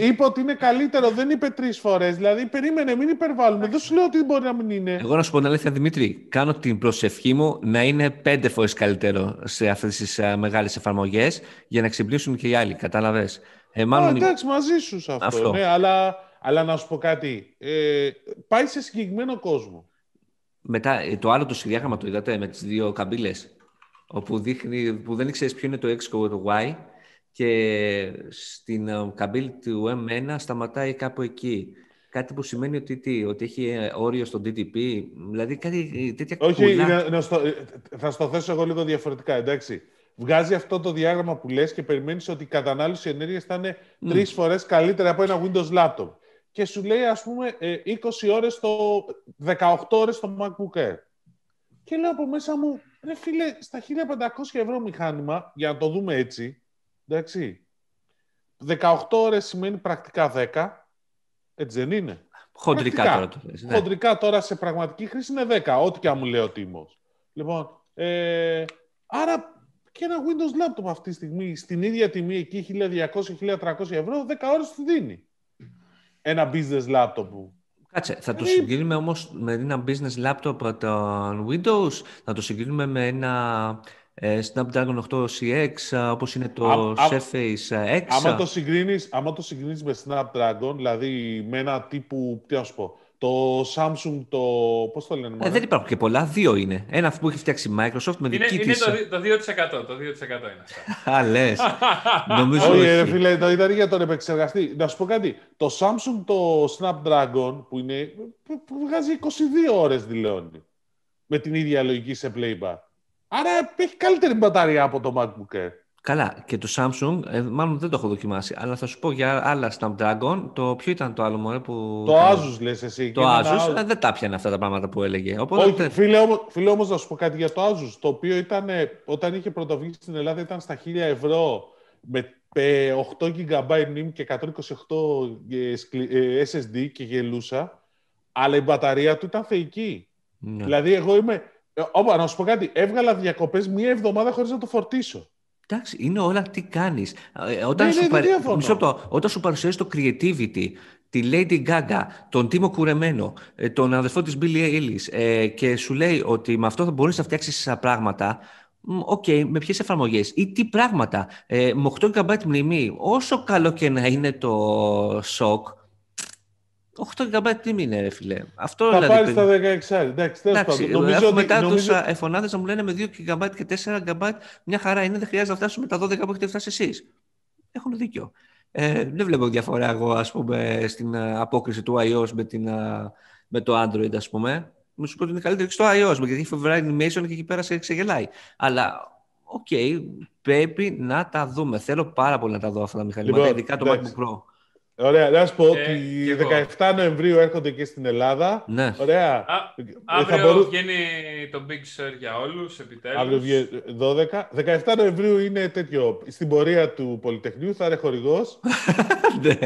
ε, είπε ότι είναι καλύτερο, δεν είπε τρεις φορές. Δηλαδή, περίμενε, μην υπερβάλλουμε. Δεν σου λέω ότι μπορεί να μην είναι. Εγώ να σου πω την αλήθεια, Δημήτρη, κάνω την προσευχή μου να είναι πέντε φορές καλύτερο σε αυτές τις uh, μεγάλες εφαρμογές για να ξυπνήσουν και οι άλλοι. Κατάλαβες. Ε, μάλλον... εντάξει, μαζί σου σε αυτό. αυτό. Ναι, αλλά, αλλά να σου πω κάτι. Ε, πάει σε συγκεκριμένο κόσμο. Μετά, ε, το άλλο το σχεδιάγραμμα το είδατε με τις δύο καμπύλες. Όπου δείχνει, που δεν ξέρεις ποιο είναι το X και το Y και στην uh, καμπύλη του M1 σταματάει κάπου εκεί. Κάτι που σημαίνει ότι, τι, ότι έχει όριο στο DTP, δηλαδή κάτι τέτοια Όχι, είναι, να στο, θα στο θέσω εγώ λίγο διαφορετικά, εντάξει βγάζει αυτό το διάγραμμα που λες και περιμένεις ότι η κατανάλωση ενέργειας θα είναι mm. τρεις φορές καλύτερη από ένα Windows laptop. Και σου λέει, ας πούμε, 20 ε, ώρες στο 18 ώρες στο MacBook Air. Και λέω από μέσα μου, ρε φίλε, στα 1500 ευρώ μηχάνημα, για να το δούμε έτσι, εντάξει, 18 ώρες σημαίνει πρακτικά 10, έτσι δεν είναι. Χοντρικά τώρα το θες, ναι. Χοντρικά τώρα σε πραγματική χρήση είναι 10, ό,τι και αν μου λέει ο Τίμος. Λοιπόν, ε, άρα και ένα Windows Laptop αυτή τη στιγμή στην ίδια τιμή εκεί 1200-1300 ευρώ, 10 ώρες του δίνει. Ένα business laptop που Κάτσε, θα το συγκρίνουμε όμως με ένα business laptop των Windows, θα το συγκρίνουμε με ένα ε, Snapdragon 8 CX, όπως είναι το Surface X. Άμα το, συγκρίνεις, άμα το συγκρίνεις με Snapdragon, δηλαδή με ένα τύπου, τι να σου πω, το Samsung, το. Πώς το λένε, ε, Δεν υπάρχουν και πολλά. Δύο είναι. Ένα που έχει φτιάξει η Microsoft με δική είναι, της... Είναι το, το 2%. Το 2% είναι αυτό. Α, λες. Νομίζω. Όχι, ρε φίλε, το ήταν για τον επεξεργαστή. Να σου πω κάτι. Το Samsung, το Snapdragon, που είναι. που βγάζει 22 ώρες δηλώνει. Με την ίδια λογική σε playback. Άρα έχει καλύτερη μπαταρία από το MacBook Air. Καλά, και το Samsung, ε, μάλλον δεν το έχω δοκιμάσει, αλλά θα σου πω για άλλα Snapdragon, το ποιο ήταν το άλλο μωρέ που... Το Asus λες εσύ. Το Asus, ε, δεν τα πιανε αυτά τα πράγματα που έλεγε. Οπότε... Όχι, φίλε, όμως, φίλε όμως να σου πω κάτι για το Asus, το οποίο ήταν, όταν είχε πρωτοβγεί στην Ελλάδα ήταν στα 1000 ευρώ με 8 GB NIM και 128 ε, SSD και γελούσα, αλλά η μπαταρία του ήταν θεϊκή. Ναι. Δηλαδή, εγώ είμαι... Ωπα, να σου πω κάτι, έβγαλα διακοπές μία εβδομάδα χωρίς να το φορτίσω. Εντάξει, είναι όλα τι κάνεις. Ε, όταν, ναι, σου ναι, παρ... όταν σου παρουσιάζει το creativity, τη Lady Gaga, τον Τίμο Κουρεμένο, ε, τον αδερφό της Billie Eilish ε, και σου λέει ότι με αυτό θα μπορείς να φτιάξεις πράγματα, OK, okay, με ποιες εφαρμογές ή τι πράγματα. Ε, με 8 GB μνημή, όσο καλό και να είναι το SoC, 8 GB τι είναι, ρε φιλέ. Αυτό θα δηλαδή. πάρεις στα 16. Εντάξει, τέλος πάντων. Νομίζω ότι, μετά νομίζω... του iPhone άδες να μου λένε με 2 GB και 4 GB μια χαρά είναι, δεν χρειάζεται να φτάσουμε τα 12 που έχετε φτάσει εσείς. Έχουν δίκιο. Ε, δεν βλέπω διαφορά εγώ, ας πούμε, στην ε, απόκριση του iOS με, την, ε, με το Android, ας πούμε. Μου σου πω ότι είναι καλύτερο και στο iOS, γιατί έχει φοβερά animation και εκεί πέρα σε ξεγελάει. Αλλά, OK, okay, πρέπει να τα δούμε. Θέλω πάρα πολύ να τα δω αυτά τα μηχανήματα, λοιπόν, ειδικά το MacBook Pro. Ωραία, να σου πω ε, ότι 17 Νοεμβρίου έρχονται και στην Ελλάδα. Ναι. Ωραία. Α, ε, αύριο μπορού... βγαίνει το Big Sur για όλους, επιτέλους. Αύριο βγαίνει 12. 17 Νοεμβρίου είναι τέτοιο. Στην πορεία του Πολυτεχνείου θα είναι χορηγός. ναι.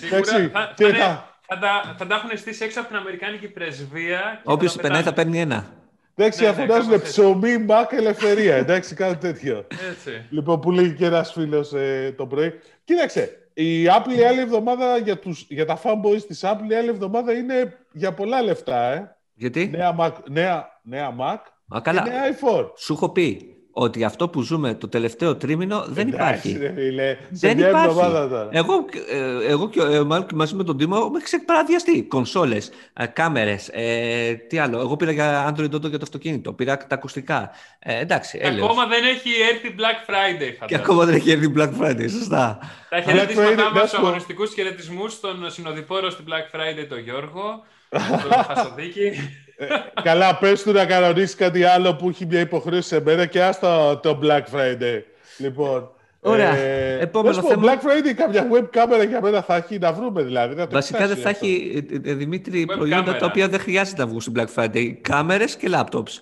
Σίγουρα θα, θα, θα, θα, τα, θα τα έχουν στήσει έξω από την Αμερικάνικη πρεσβεία. Όποιος περνάει θα παίρνει ένα. Εντάξει, ναι, φωνάζουν ναι, ψωμί, μπακ, ελευθερία. Εντάξει, κάτι τέτοιο. Έτσι. Λοιπόν, που λέγει και ένας φίλος ε, το πρωί. Κοίταξε, η Apple η άλλη εβδομάδα για, τους, για τα fanboys της Apple η άλλη εβδομάδα είναι για πολλά λεφτά, ε. Γιατί; Νέα Mac, νέα, νέα Mac Α, καλά. και νέα iPhone. Σου έχω πει ότι αυτό που ζούμε το τελευταίο τρίμηνο δεν Εντάξει, υπάρχει. ρε φίλε, σε Δεν μια υπάρχει. εβδομάδα τώρα. Εγώ, ε, εγώ και ε, μάλλον και μαζί με τον Τίμο με ξεπαραδιαστεί. Κονσόλες, κάμερες. Ε, τι άλλο. Εγώ πήρα για Android Auto για το αυτοκίνητο. Πήρα τα ακουστικά. Ε, εντάξει, Και έλεος. ακόμα δεν έχει έρθει Black Friday, Και φαντάζομαι. ακόμα δεν έχει έρθει Black Friday. Σωστά. Τα Black Friday, χαιρετίσματά να μας, σου του πω. αγωνιστικούς χαιρετισμούς στον συνοδοιπόρο στην Black Friday, τον Γιώργο, τον Χασοδίκη. Ε, καλά, πες του να κανονίσει κάτι άλλο που έχει μια υποχρέωση σε μένα και άστο το Black Friday. Λοιπόν. Ωραία. Ε, Επόμενο να σου πω, θέμα. Black Friday κάποια web κάμερα για μένα θα έχει να βρούμε δηλαδή. Να το Βασικά δεν θα εξετάσει έχει, ε, ε, Δημήτρη, Web προϊόντα κάμερα. τα οποία δεν χρειάζεται να βγουν στην Black Friday. Κάμερες και laptops.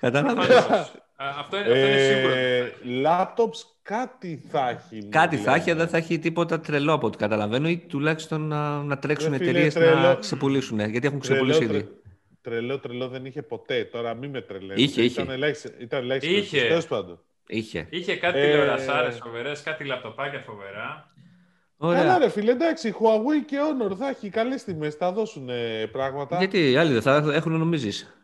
Κατάλαβες; Προφανώς. Α, Αυτό είναι, αυτό είναι σίγουρο. Ε, laptops κάτι θα έχει. μου Κάτι θα λένε. έχει, αλλά δεν θα έχει τίποτα τρελό από ό,τι καταλαβαίνω ή τουλάχιστον να, να τρέξουν Ρε φίλε, εταιρείες να τρελό. ξεπουλήσουν. Γιατί έχουν Τρελό, ξεπουλήσει τρε- ήδη. Τρελό, τρελό δεν είχε ποτέ. Τώρα μην με τρελαίνεις. Είχε, είχε. Ήταν ελάχιστε. Ήταν ελάχιστε Είχε. Τέλος πάντων. Είχε. Είχε κάτι Ε, τηλεορασάρες φοβερές, κάτι λαπτοπάκια φοβερά. Καλά, Ωραία. ρε φίλε, εντάξει, Huawei και Honor θα έχει καλές τιμές, θα δώσουν ε, πράγματα. Γιατί οι άλλοι δεν θα έχουν νομίζεις;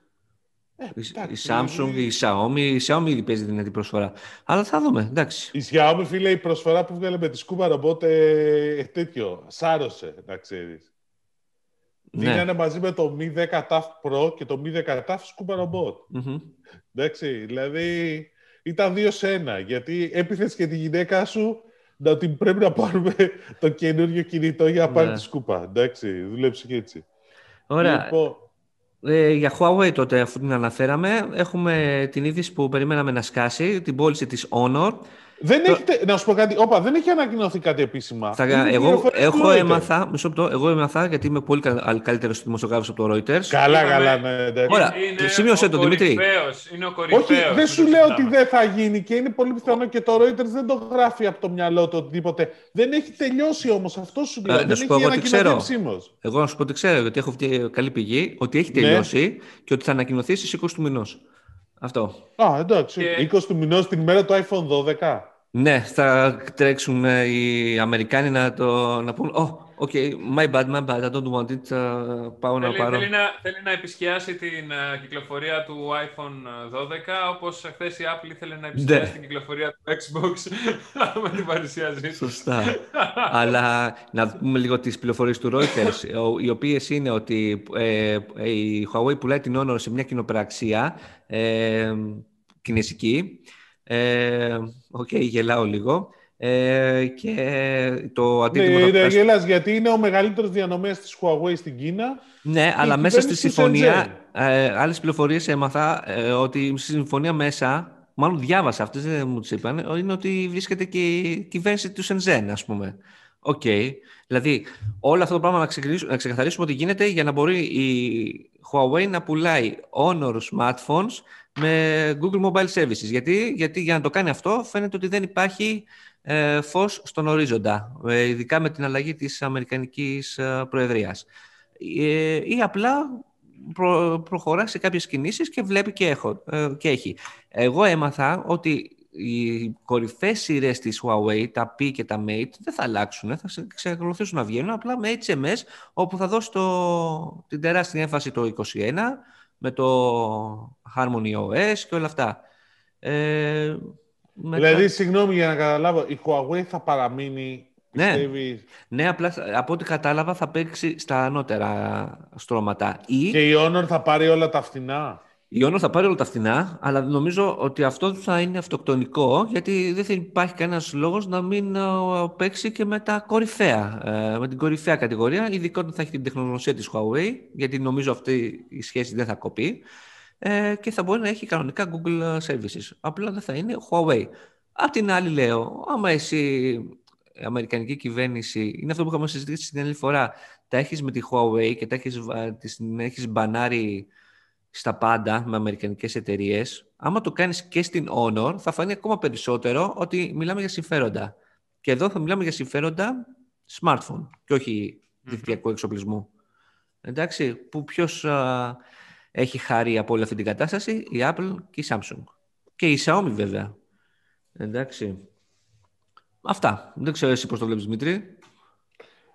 Ε, Η, η εντάξει, Samsung, η Xiaomi, η Xiaomi ήδη παίζει δυνατή προσφορά. Αλλά θα δούμε, εντάξει. Η Xiaomi, φίλε, η προσφορά που βγάλε με τη σκούπα ρομπότ ε, τέτοιο, σάρωσε, να ξέρεις. Ναι. Δίνανε μαζί με το Mi 10 TAF Pro και το Mi 10 TAF σκούπα ρομπότ. Μμμ. Εντάξει, δηλαδή ήταν δύο σε ένα, γιατί έπιθες και τη γυναίκα σου να την πρέπει να πάρουμε το καινούριο κινητό για να πάρει Ναι. τη σκούπα. Εντάξει, δούλεψε και έτσι. Ωραία. Λοιπόν, Ε, για Huawei τότε, αφού την αναφέραμε, έχουμε την είδηση που περιμέναμε να σκάσει, την πώληση της Honor. Δεν έχετε, να σου πω κάτι, όπα, δεν έχει ανακοινωθεί κάτι επίσημα. Θα, Είναι εγώ πληροφορίες του έχω Reuters. έμαθα, μισό λεπτό, εγώ έμαθα γιατί είμαι πολύ κα- καλύτερος δημοσιογράφος από το Reuters. Καλά, Είπαμε- καλά, ναι, εντάξει. Ωραία. Είναι σημείωσε ο το, Δημήτρη. κορυφαίος, Είναι ο κορυφαίος. Όχι, δεν μην σου το λέω ότι συζητάμε. δεν θα γίνει και είναι πολύ πιθανό και το Reuters δεν το γράφει από το μυαλό του οτιδήποτε. Δεν έχει τελειώσει όμως, αυτό σου λέω. Ε, να δεν σου πω έχει εγώ τι ανακοινωθεί ξέρω. επισήμως. Εγώ να σου πω ότι ξέρω, γιατί έχω αυτή καλή πηγή, ότι έχει Ναι. τελειώσει και ότι θα ανακοινωθεί στις 20 του μηνός. Αυτό. Α, εντάξει. Και- 20 του μηνός την ημέρα του iPhone 12. Ναι, θα τρέξουν ε, οι Αμερικάνοι να, το, να πούν «Oh, okay, my bad, my bad, I don't want it, ε, πάω να Θέλει, πάρω». θέλει, να, θέλει να επισκιάσει την ε, κυκλοφορία του iPhone 12, όπως χθε η Apple ήθελε να επισκιάσει Ναι. την κυκλοφορία του Xbox με την παρουσίασή του. Σωστά. Αλλά να πούμε λίγο τις πληροφορίες του Reuters, ο- οι οποίες είναι ότι ε, ε, η Huawei πουλάει την Honor σε μια κοινοπραξία ε, κινέζικη. Ε, Οκ, γελάω λίγο. Ε, και το Ναι, αντίτιμο... θα είναι φτάσει- γελάς, γιατί είναι ο μεγαλύτερος διανομέας της Huawei στην Κίνα. Ναι, αλλά η μέσα στη κυβέρνηση του συμφωνία, ε, άλλες πληροφορίες έμαθα ε, ότι στη συμφωνία μέσα, μάλλον διάβασα αυτές, δεν μου τις είπαν, είναι ότι βρίσκεται και η κυβέρνηση του Σενζέν, ας πούμε. Οκ. Δηλαδή, όλο αυτό το πράγμα να, ξεκαθαρίσουμε, να ξεκαθαρίσουμε ότι γίνεται για να μπορεί η Huawei να πουλάει Honor smartphones με Google Mobile Services. Γιατί, γιατί για να το κάνει αυτό φαίνεται ότι δεν υπάρχει ε, φως στον ορίζοντα, ε, ειδικά με την αλλαγή της Αμερικανικής ε, Προεδρίας ε, ή απλά προ, προχωρά σε κάποιες κινήσεις και βλέπει και, έχω, ε, και έχει. Εγώ έμαθα ότι οι κορυφαίες σειρές της Huawei, τα P και τα Mate, δεν θα αλλάξουν, θα σε- εξακολουθήσουν να βγαίνουν απλά με HMS, όπου θα δώσει το, την τεράστια έμφαση το 21, με το Harmony OS και όλα αυτά. Ε, μετά- Δηλαδή, συγγνώμη για να καταλάβω, η Huawei θα παραμείνει. Ναι. Πιστεύεις, Ναι, απλά θα- από ό,τι κατάλαβα θα παίξει στα ανώτερα στρώματα. Ή Και η Honor θα πάρει όλα τα φθηνά; Η Honor θα πάρει όλα τα φθηνά, αλλά νομίζω ότι αυτό θα είναι αυτοκτονικό, γιατί δεν θα υπάρχει κανένας λόγος να μην ε, παίξει και με τα κορυφαία, ε, με την κορυφαία κατηγορία, ειδικά όταν θα έχει την τεχνογνωσία της Huawei, γιατί νομίζω αυτή η σχέση δεν θα κοπεί, ε, και θα μπορεί να έχει κανονικά Google Services. Απλά δεν θα είναι Huawei. Απ' την άλλη λέω, άμα εσύ η Αμερικανική κυβέρνηση, είναι αυτό που είχαμε συζητήσει την άλλη φορά, τα έχεις με τη Huawei και τα έχεις, βα- τις- την έχεις μπανάρει στα πάντα με αμερικανικές εταιρείες, άμα το κάνεις και στην Honor, θα φανεί ακόμα περισσότερο ότι μιλάμε για συμφέροντα. Και εδώ θα μιλάμε για συμφέροντα smartphone και όχι δικτυακού εξοπλισμού. Εντάξει, που ποιος α, έχει χάρη από όλη αυτή την κατάσταση, η Apple και η Samsung. Και η Xiaomi βέβαια. Εντάξει. Αυτά. Δεν ξέρω εσύ πώς το βλέπεις, Δημήτρη.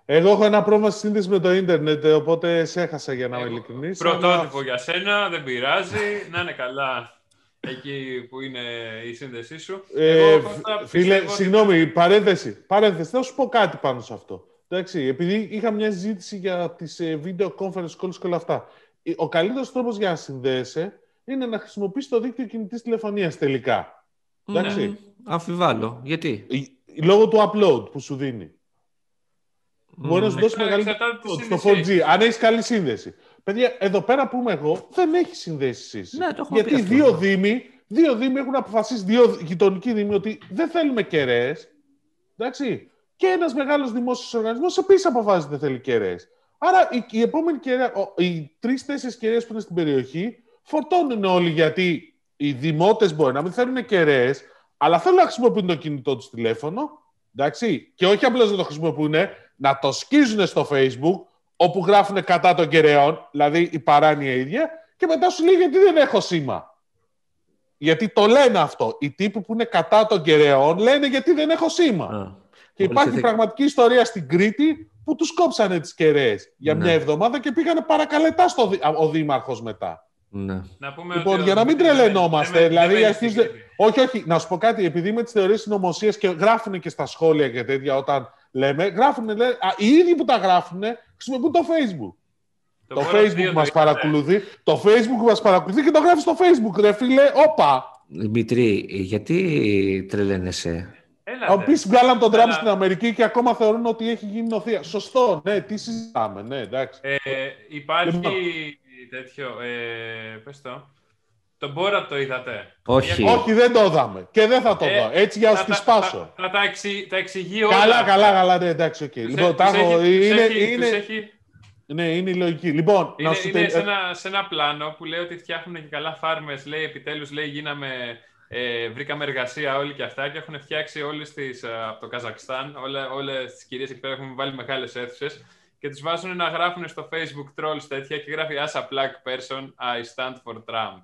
Εγώ έχω ένα πρόβλημα στη σύνδεση με το ίντερνετ, ε, οπότε σε έχασα για να είμαι Εγώ- ειλικρινής. Πρωτότυπο για σένα, δεν πειράζει. Να είναι καλά. εκεί που είναι η σύνδεσή σου. Ε, Εγώ, φίλε, ότι... συγγνώμη, παρένθεση. Παρένθεση, θα σου πω κάτι πάνω σε αυτό. Εντάξει, επειδή είχα μια συζήτηση για τις ε, video conference calls και όλα αυτά. Ο καλύτερος τρόπος για να συνδέεσαι είναι να χρησιμοποιήσει το δίκτυο κινητής τηλεφωνίας τελικά. Εντάξει. Ναι, αμφιβάλλω. Γιατί; Λόγω του upload που σου δίνει. Μπορεί να σου δώσει μεγαλύτερο στο 4G, αν έχεις καλή σύνδεση. Παιδιά, εδώ πέρα που είμαι εγώ, δεν έχει συνδέσει Ναι, το Γιατί δύο δήμοι, δύο δήμοι έχουν αποφασίσει, δύο γειτονικοί δήμοι, ότι δεν θέλουμε κεραίες. Εντάξει. Και ένας μεγάλος δημόσιος οργανισμός επίσης αποφάσισε ότι δεν θέλει κεραίες. Άρα η, η επόμενη κεραία, οι τρει-τέσσερι κεραίες που είναι στην περιοχή φορτώνουν όλοι γιατί οι δημότες μπορεί να μην θέλουν κεραίες, αλλά θέλουν να χρησιμοποιούν το κινητό τους τηλέφωνο. Εντάξει. Και όχι απλώς να το χρησιμοποιούν, να το σκίζουν στο Facebook, όπου γράφουν κατά των κεραιών, δηλαδή η παράνοια ίδια, και μετά σου λέει γιατί δεν έχω σήμα; Γιατί το λένε αυτό. Οι τύποι που είναι κατά των κεραιών λένε γιατί δεν έχω σήμα; και υπάρχει πραγματική ιστορία στην Κρήτη που τους κόψανε τις κεραίες για ναι. μια εβδομάδα και πήγανε παρακαλετά στο, ο δήμαρχος μετά. Ναι. Να πούμε λοιπόν, ότι για να μην τρελαινόμαστε, δηλαδή αρχίζετε... Όχι, όχι, να σου πω κάτι, επειδή με τις θεωρίες συνωμοσίας και γράφουν και στα σχόλια και τέτοια όταν λέμε, γράφουν, λέει, α, οι ίδιοι που τα γράφουν χρησιμοποιούν το Facebook. Το, το Facebook μας παρακολουθεί, το Facebook μας παρακολουθεί και το γράφεις στο Facebook, ρε φίλε, όπα. Δημητρή, γιατί τρελαίνεσαι; Ο πει βγάλαν τον Τραμπ στην Αμερική και ακόμα θεωρούν ότι έχει γίνει νοθεία. Σωστό, ναι, τι συζητάμε, ναι, εντάξει. Ε, υπάρχει λοιπόν. τέτοιο, ε, πες το, τον Μπόρα το είδατε; Όχι. Όχι, δεν το είδαμε. Και δεν θα το ε, δω. Έτσι για να τη σπάσω. Θα, θα, τα, εξη, τα εξηγεί όλα. Καλά, καλά, καλά. Ναι, εντάξει, οκ. Okay. Λοιπόν, τα έχω. Είναι, είναι, έχει... Ναι, είναι η λογική. Λοιπόν, είναι, να σου είναι σε, ένα, σε ένα πλάνο που λέει ότι φτιάχνουν και καλά φάρμες. Λέει, επιτέλους, λέει, γίναμε... Ε, βρήκαμε εργασία όλοι και αυτά και έχουν φτιάξει όλες τις, ε, από το Καζακστάν, όλε, όλες τις κυρίες εκεί πέρα έχουν βάλει μεγάλες αίθουσες και τις βάζουν να γράφουν στο facebook trolls τέτοια και γράφει As a black person, I stand for Trump.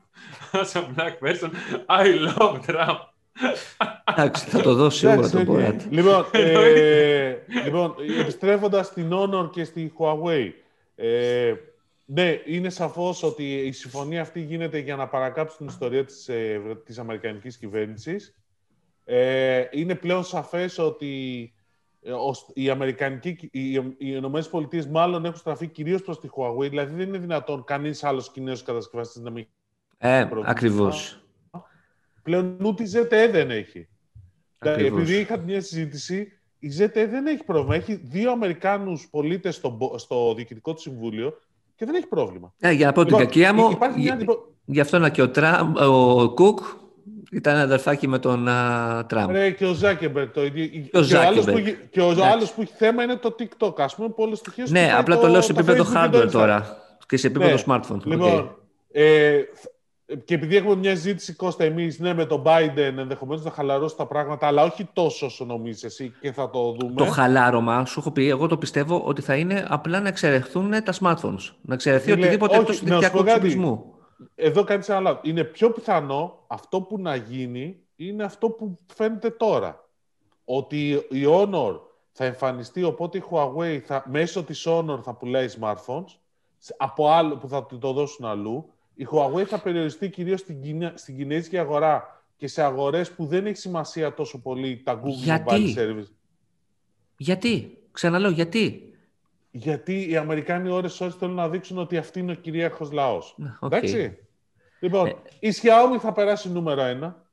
As a black person, I love Trump. Εντάξει, θα το δώσει σίγουρα το Borat. Λοιπόν, ε, λοιπόν, επιστρέφοντας στην Honor και στη Huawei, ε, ναι, είναι σαφώς ότι η συμφωνία αυτή γίνεται για να παρακάψει την ιστορία της, ε, της Αμερικανικής κυβέρνησης. Ε, είναι πλέον σαφές ότι ε, οι, Αμερικανικοί, οι, οι Ηνωμένες Πολιτείες μάλλον έχουν στραφεί κυρίως προς τη Huawei, δηλαδή δεν είναι δυνατόν κανείς άλλος Κινέζος κατασκευαστής να μην. Ε, ακριβώς. Πλέον ούτε η ZTE δεν έχει. Δηλαδή, επειδή είχα μια συζήτηση, η ZTE δεν έχει πρόβλημα. Έχει δύο Αμερικάνους πολίτες στο, στο διοικητικό του συμβούλιο και δεν έχει πρόβλημα. Ε, για να πω την λοιπόν, κακία μου, γι' αυτό να και ο, Τραμπ, ο Κουκ ήταν αδερφάκι με τον uh, Τραμπ. Ρε, και ο Ζάκεμπερ το ίδιο. Και ο, άλλος που, και ο άλλος που έχει θέμα είναι το TikTok, ας πούμε, πολλές στοιχείες. Ναι, απλά το, λέω σε επίπεδο hardware τώρα και σε επίπεδο ναι. smartphone. Λοιπόν, okay. ε, και επειδή έχουμε μια ζήτηση, Κώστα, εμείς ναι, με τον Biden ενδεχομένως να χαλαρώσει τα πράγματα, αλλά όχι τόσο όσο νομίζεις εσύ και θα το δούμε. Το χαλάρωμα, σου έχω πει, εγώ το πιστεύω ότι θα είναι απλά να εξαιρεθούν τα smartphones. Να εξαιρεθεί οτιδήποτε εκτός δικτυακού εξοπλισμού εδώ κάνεις ένα λάθος. Είναι πιο πιθανό αυτό που να γίνει είναι αυτό που φαίνεται τώρα. Ότι η Honor θα εμφανιστεί, οπότε η Huawei θα, μέσω της Honor θα πουλάει smartphones από άλλο που θα το δώσουν αλλού. Η Huawei θα περιοριστεί κυρίως στην, στην κινέζικη αγορά και σε αγορές που δεν έχει σημασία τόσο πολύ τα Google γιατί; Mobile Service. Γιατί; Ξαναλέω, γιατί; Γιατί οι Αμερικάνοι ώρες ώρες θέλουν να δείξουν ότι αυτή είναι ο κυρίαρχος λαός. Okay. Ναι, Εντάξει. Λοιπόν, ε... η Xiaomi θα περάσει νούμερο ένα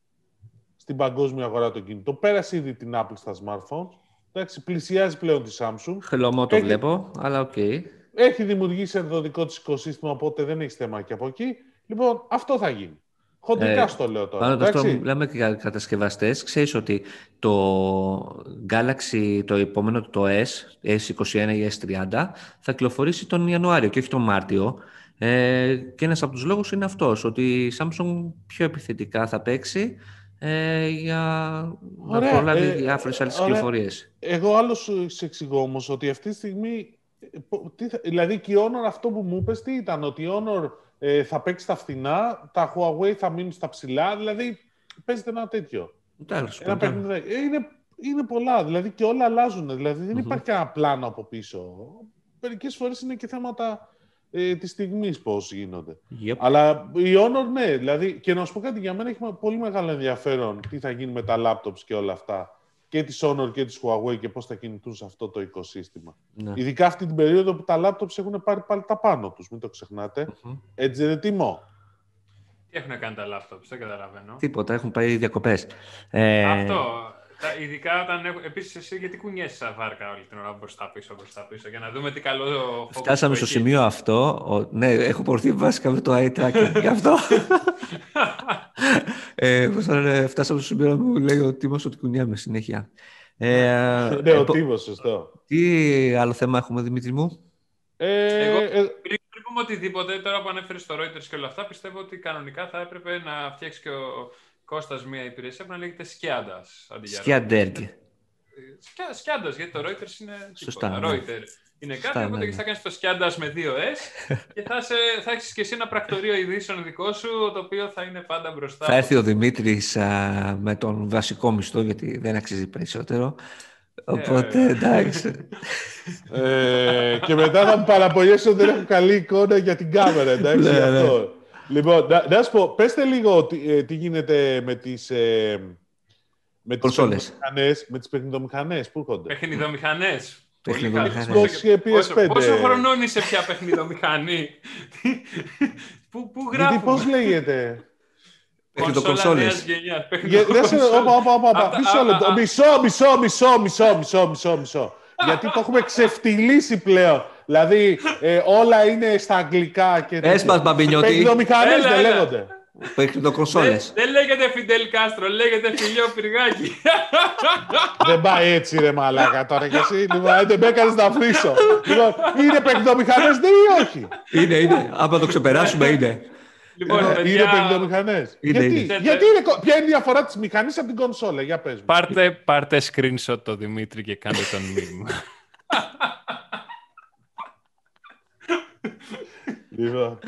στην παγκόσμια αγορά των κινητών. Πέρασε ήδη την Apple στα smartphones. Εντάξει, πλησιάζει πλέον τη Samsung. Χλωμό το έχει... βλέπω, αλλά OK. Okay. Έχει δημιουργήσει ένα δικό της οικοσύστημα, οπότε δεν έχει θέμα και από εκεί. Λοιπόν, αυτό θα γίνει. Χοντρικά ε, στο λέω τώρα. Πάνω αυτό μιλάμε και για κατασκευαστές. Ξέρεις ότι το Galaxy, το επόμενο το S, S21 ή S30, θα κυκλοφορήσει τον Ιανουάριο και όχι τον Μάρτιο. Ε, και ένας από τους λόγους είναι αυτός, ότι η Samsung πιο επιθετικά θα παίξει ε, για να προλάβει ε, διάφορες άλλες κυκλοφορίες. Εγώ άλλος σε εξηγώ όμως ότι αυτή τη στιγμή. Τι δηλαδή και η Honor αυτό που μου είπες, τι ήταν, ότι η Honor ε, θα παίξει στα φθηνά, τα Huawei θα μείνουν στα ψηλά, δηλαδή παίζεται ένα τέτοιο. Τέλος, ένα παιχνίδι, ε, είναι, είναι πολλά, δηλαδή και όλα αλλάζουν, δηλαδή δεν mm-hmm. υπάρχει ένα πλάνο από πίσω. Μερικές φορές είναι και θέματα ε, της στιγμής πώς γίνονται. Yep. Αλλά η Honor, ναι, δηλαδή, και να σου πω κάτι, για μένα έχει πολύ μεγάλο ενδιαφέρον τι θα γίνει με τα laptops και όλα αυτά. Και της Honor και της Huawei και πώς θα κινηθούν σε αυτό το οικοσύστημα. Ναι. Ειδικά αυτή την περίοδο που τα laptops έχουν πάρει πάλι τα πάνω τους, μην το ξεχνάτε. Mm-hmm. Έτσι δεν είναι τιμό. Τι έχουν κάνει τα laptops, δεν καταλαβαίνω. Τίποτα, έχουν πάει διακοπές. Ε... Αυτό. Ειδικά όταν έχω. Επίσης, εσύ γιατί κουνιέσαι σαν βάρκα όλη την ώρα μπροστά πίσω, μπροστά πίσω, για να δούμε τι καλό. Φτάσαμε στο σημείο αυτό. Ο... Ναι, έχω πορθεί βασικά με το eye tracking γι' αυτό. ε, φτάσαμε στο σημείο που μου λέει ο Τίμος ότι κουνιάμε συνέχεια. Ε, ναι, ο Τίμος, σωστό. Τι άλλο θέμα έχουμε, Δημήτρη μου; Ε, Εγώ, ε, πριν πούμε οτιδήποτε, τώρα που ανέφερες στο Reuters και όλα αυτά, πιστεύω ότι κανονικά θα έπρεπε να φτιάξει και ο Κώστας μια υπηρεσία που να λέγεται Σκιάντας. Σκιαντέργκ. Σκιάντας, γιατί το Reuters είναι Σωστά, ναι. Reuters. Είναι κάτι, Σωστά, οπότε ναι, θα κάνεις το Σκιάντας με δύο S και θα, σε, θα έχεις και εσύ ένα πρακτορείο ειδήσεων δικό σου, το οποίο θα είναι πάντα μπροστά. Θα έρθει ο Δημήτρης α, με τον βασικό μισθό, γιατί δεν αξίζει περισσότερο. Οπότε, ε, εντάξει. ε, και μετά θα μου παραπονιέσω ότι δεν έχω καλή εικόνα για την κάμερα, εντάξει, ναι, αυτό. Ναι. Λοιπόν, να, να σου πω, πέστε λίγο τι, ε, τι γίνεται με τις... Ε, με τις παιχνιδομηχανές, με τις παιχνιδομηχανές, πού έρχονται. Παιχνιδομηχανές. Παιχνιδομηχανές. Πόσο, πόσο χρονών είσαι πια παιχνιδομηχανή. πού, πού γράφουμε; Γιατί πώς λέγεται; Παιχνιδοκονσόλες. Μισό, μισό, μισό, μισό, μισό, μισό, μισό. Γιατί το έχουμε ξεφτυλίσει πλέον. Δηλαδή, ε, όλα είναι στα αγγλικά και... Έσπας, Μπαμπινιώτη. Παιχνιδομηχανές δεν λέγονται. Παιχνιδοκονσόλες. Δεν, δεν λέγεται Φιντέλ Κάστρο, λέγεται Φιλιό Πυργάκη. δεν πάει έτσι ρε μαλάκα τώρα κι εσύ. Λοιπόν, δεν με έκανες να φρύσω. Λοιπόν, είναι παιχνιδομηχανές, ναι ή όχι; Είναι, είναι. Άμα το ξεπεράσουμε είναι. Λοιπόν, ε, παιδιά... Είναι παιχνιδομηχανές. Γιατί, είναι. γιατί είναι, ποια είναι η διαφορά της μηχανής από την κονσόλα, για πες μου. Πάρτε, πάρτε screenshot το Δημήτρη και κάντε τον meme. λοιπόν.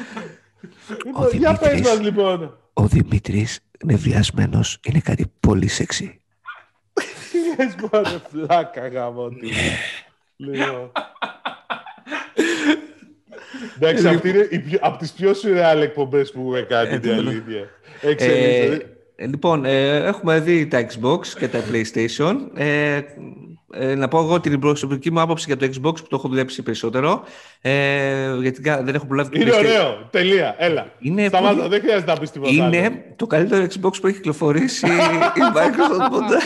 Λοιπόν για πες μας, λοιπόν. Ο Δημήτρης νευριασμένος είναι κάτι πολύ σεξι. Τι λες μόνο φλάκα γάμο Λοιπόν. Εντάξει, αυτή είναι από τις πιο σουρεάλ εκπομπές που έχουμε κάνει, την αλήθεια. Ε, λοιπόν, ε, έχουμε δει τα Xbox και τα PlayStation. Ε, ε, να πω εγώ την προσωπική μου άποψη για το Xbox που το έχω δουλέψει περισσότερο. Ε, γιατί δεν έχω προλάβει Είναι ωραίο. Τελεία. Έλα. Είναι Σταμάτα, πολύ... δεν χρειάζεται να πεις τίποτα. Είναι άλλο. το καλύτερο Xbox που έχει κυκλοφορήσει η Microsoft ποτέ.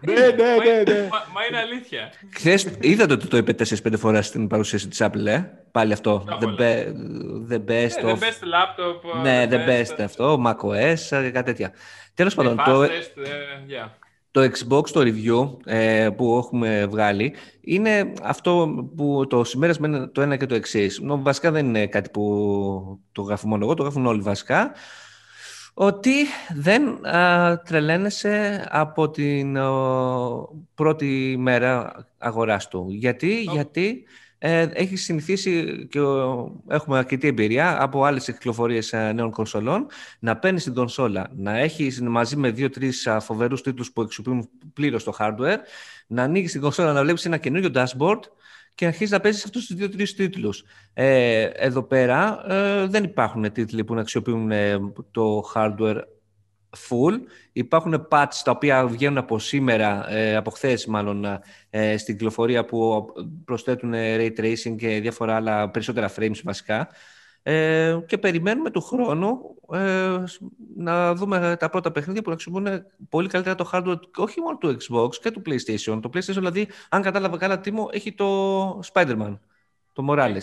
ναι, ναι, ναι, ναι. Μα, είναι αλήθεια. Χθες είδατε ότι το είπε 4-5 φορές στην παρουσίαση της Apple, ε; Πάλι αυτό. The, be, the best yeah, of... The best laptop. Ναι, the best, best αυτό, macOS, κάτι τέτοια. Τέλος πάντων, το... yeah. Το Xbox, το review ε, που έχουμε βγάλει, είναι αυτό που το συμπέρασμα το ένα και το εξής. Βασικά δεν είναι κάτι που το γράφω μόνο εγώ, το γράφουν όλοι βασικά. Ότι δεν α, τρελαίνεσαι από την πρώτη μέρα αγοράς του. Γιατί, γιατί ε, έχει συνηθίσει και έχουμε αρκετή εμπειρία από άλλες κυκλοφορίες ε, νέων κονσολών να παίρνεις την κονσόλα, να έχεις μαζί με δύο-τρεις φοβερούς τίτλους που εξοπλίζουν πλήρως το hardware, να ανοίγεις την κονσόλα, να βλέπεις ένα καινούριο dashboard και να αρχίσει να παίζεις αυτούς τους δύο-τρεις τίτλους. Ε, εδώ πέρα ε, δεν υπάρχουν τίτλοι που να αξιοποιούν ε, το hardware full. Υπάρχουν patch τα οποία βγαίνουν από σήμερα, ε, από χθες μάλλον, ε, στην κυκλοφορία που προσθέτουν ray tracing και διάφορα άλλα περισσότερα frames βασικά. Ε, και περιμένουμε του χρόνου ε, να δούμε τα πρώτα παιχνίδια που να χρησιμοποιούν πολύ καλύτερα το hardware όχι μόνο του Xbox και του PlayStation. Το PlayStation δηλαδή, αν κατάλαβα καλά τίμο, έχει το Spider-Man, το Morales.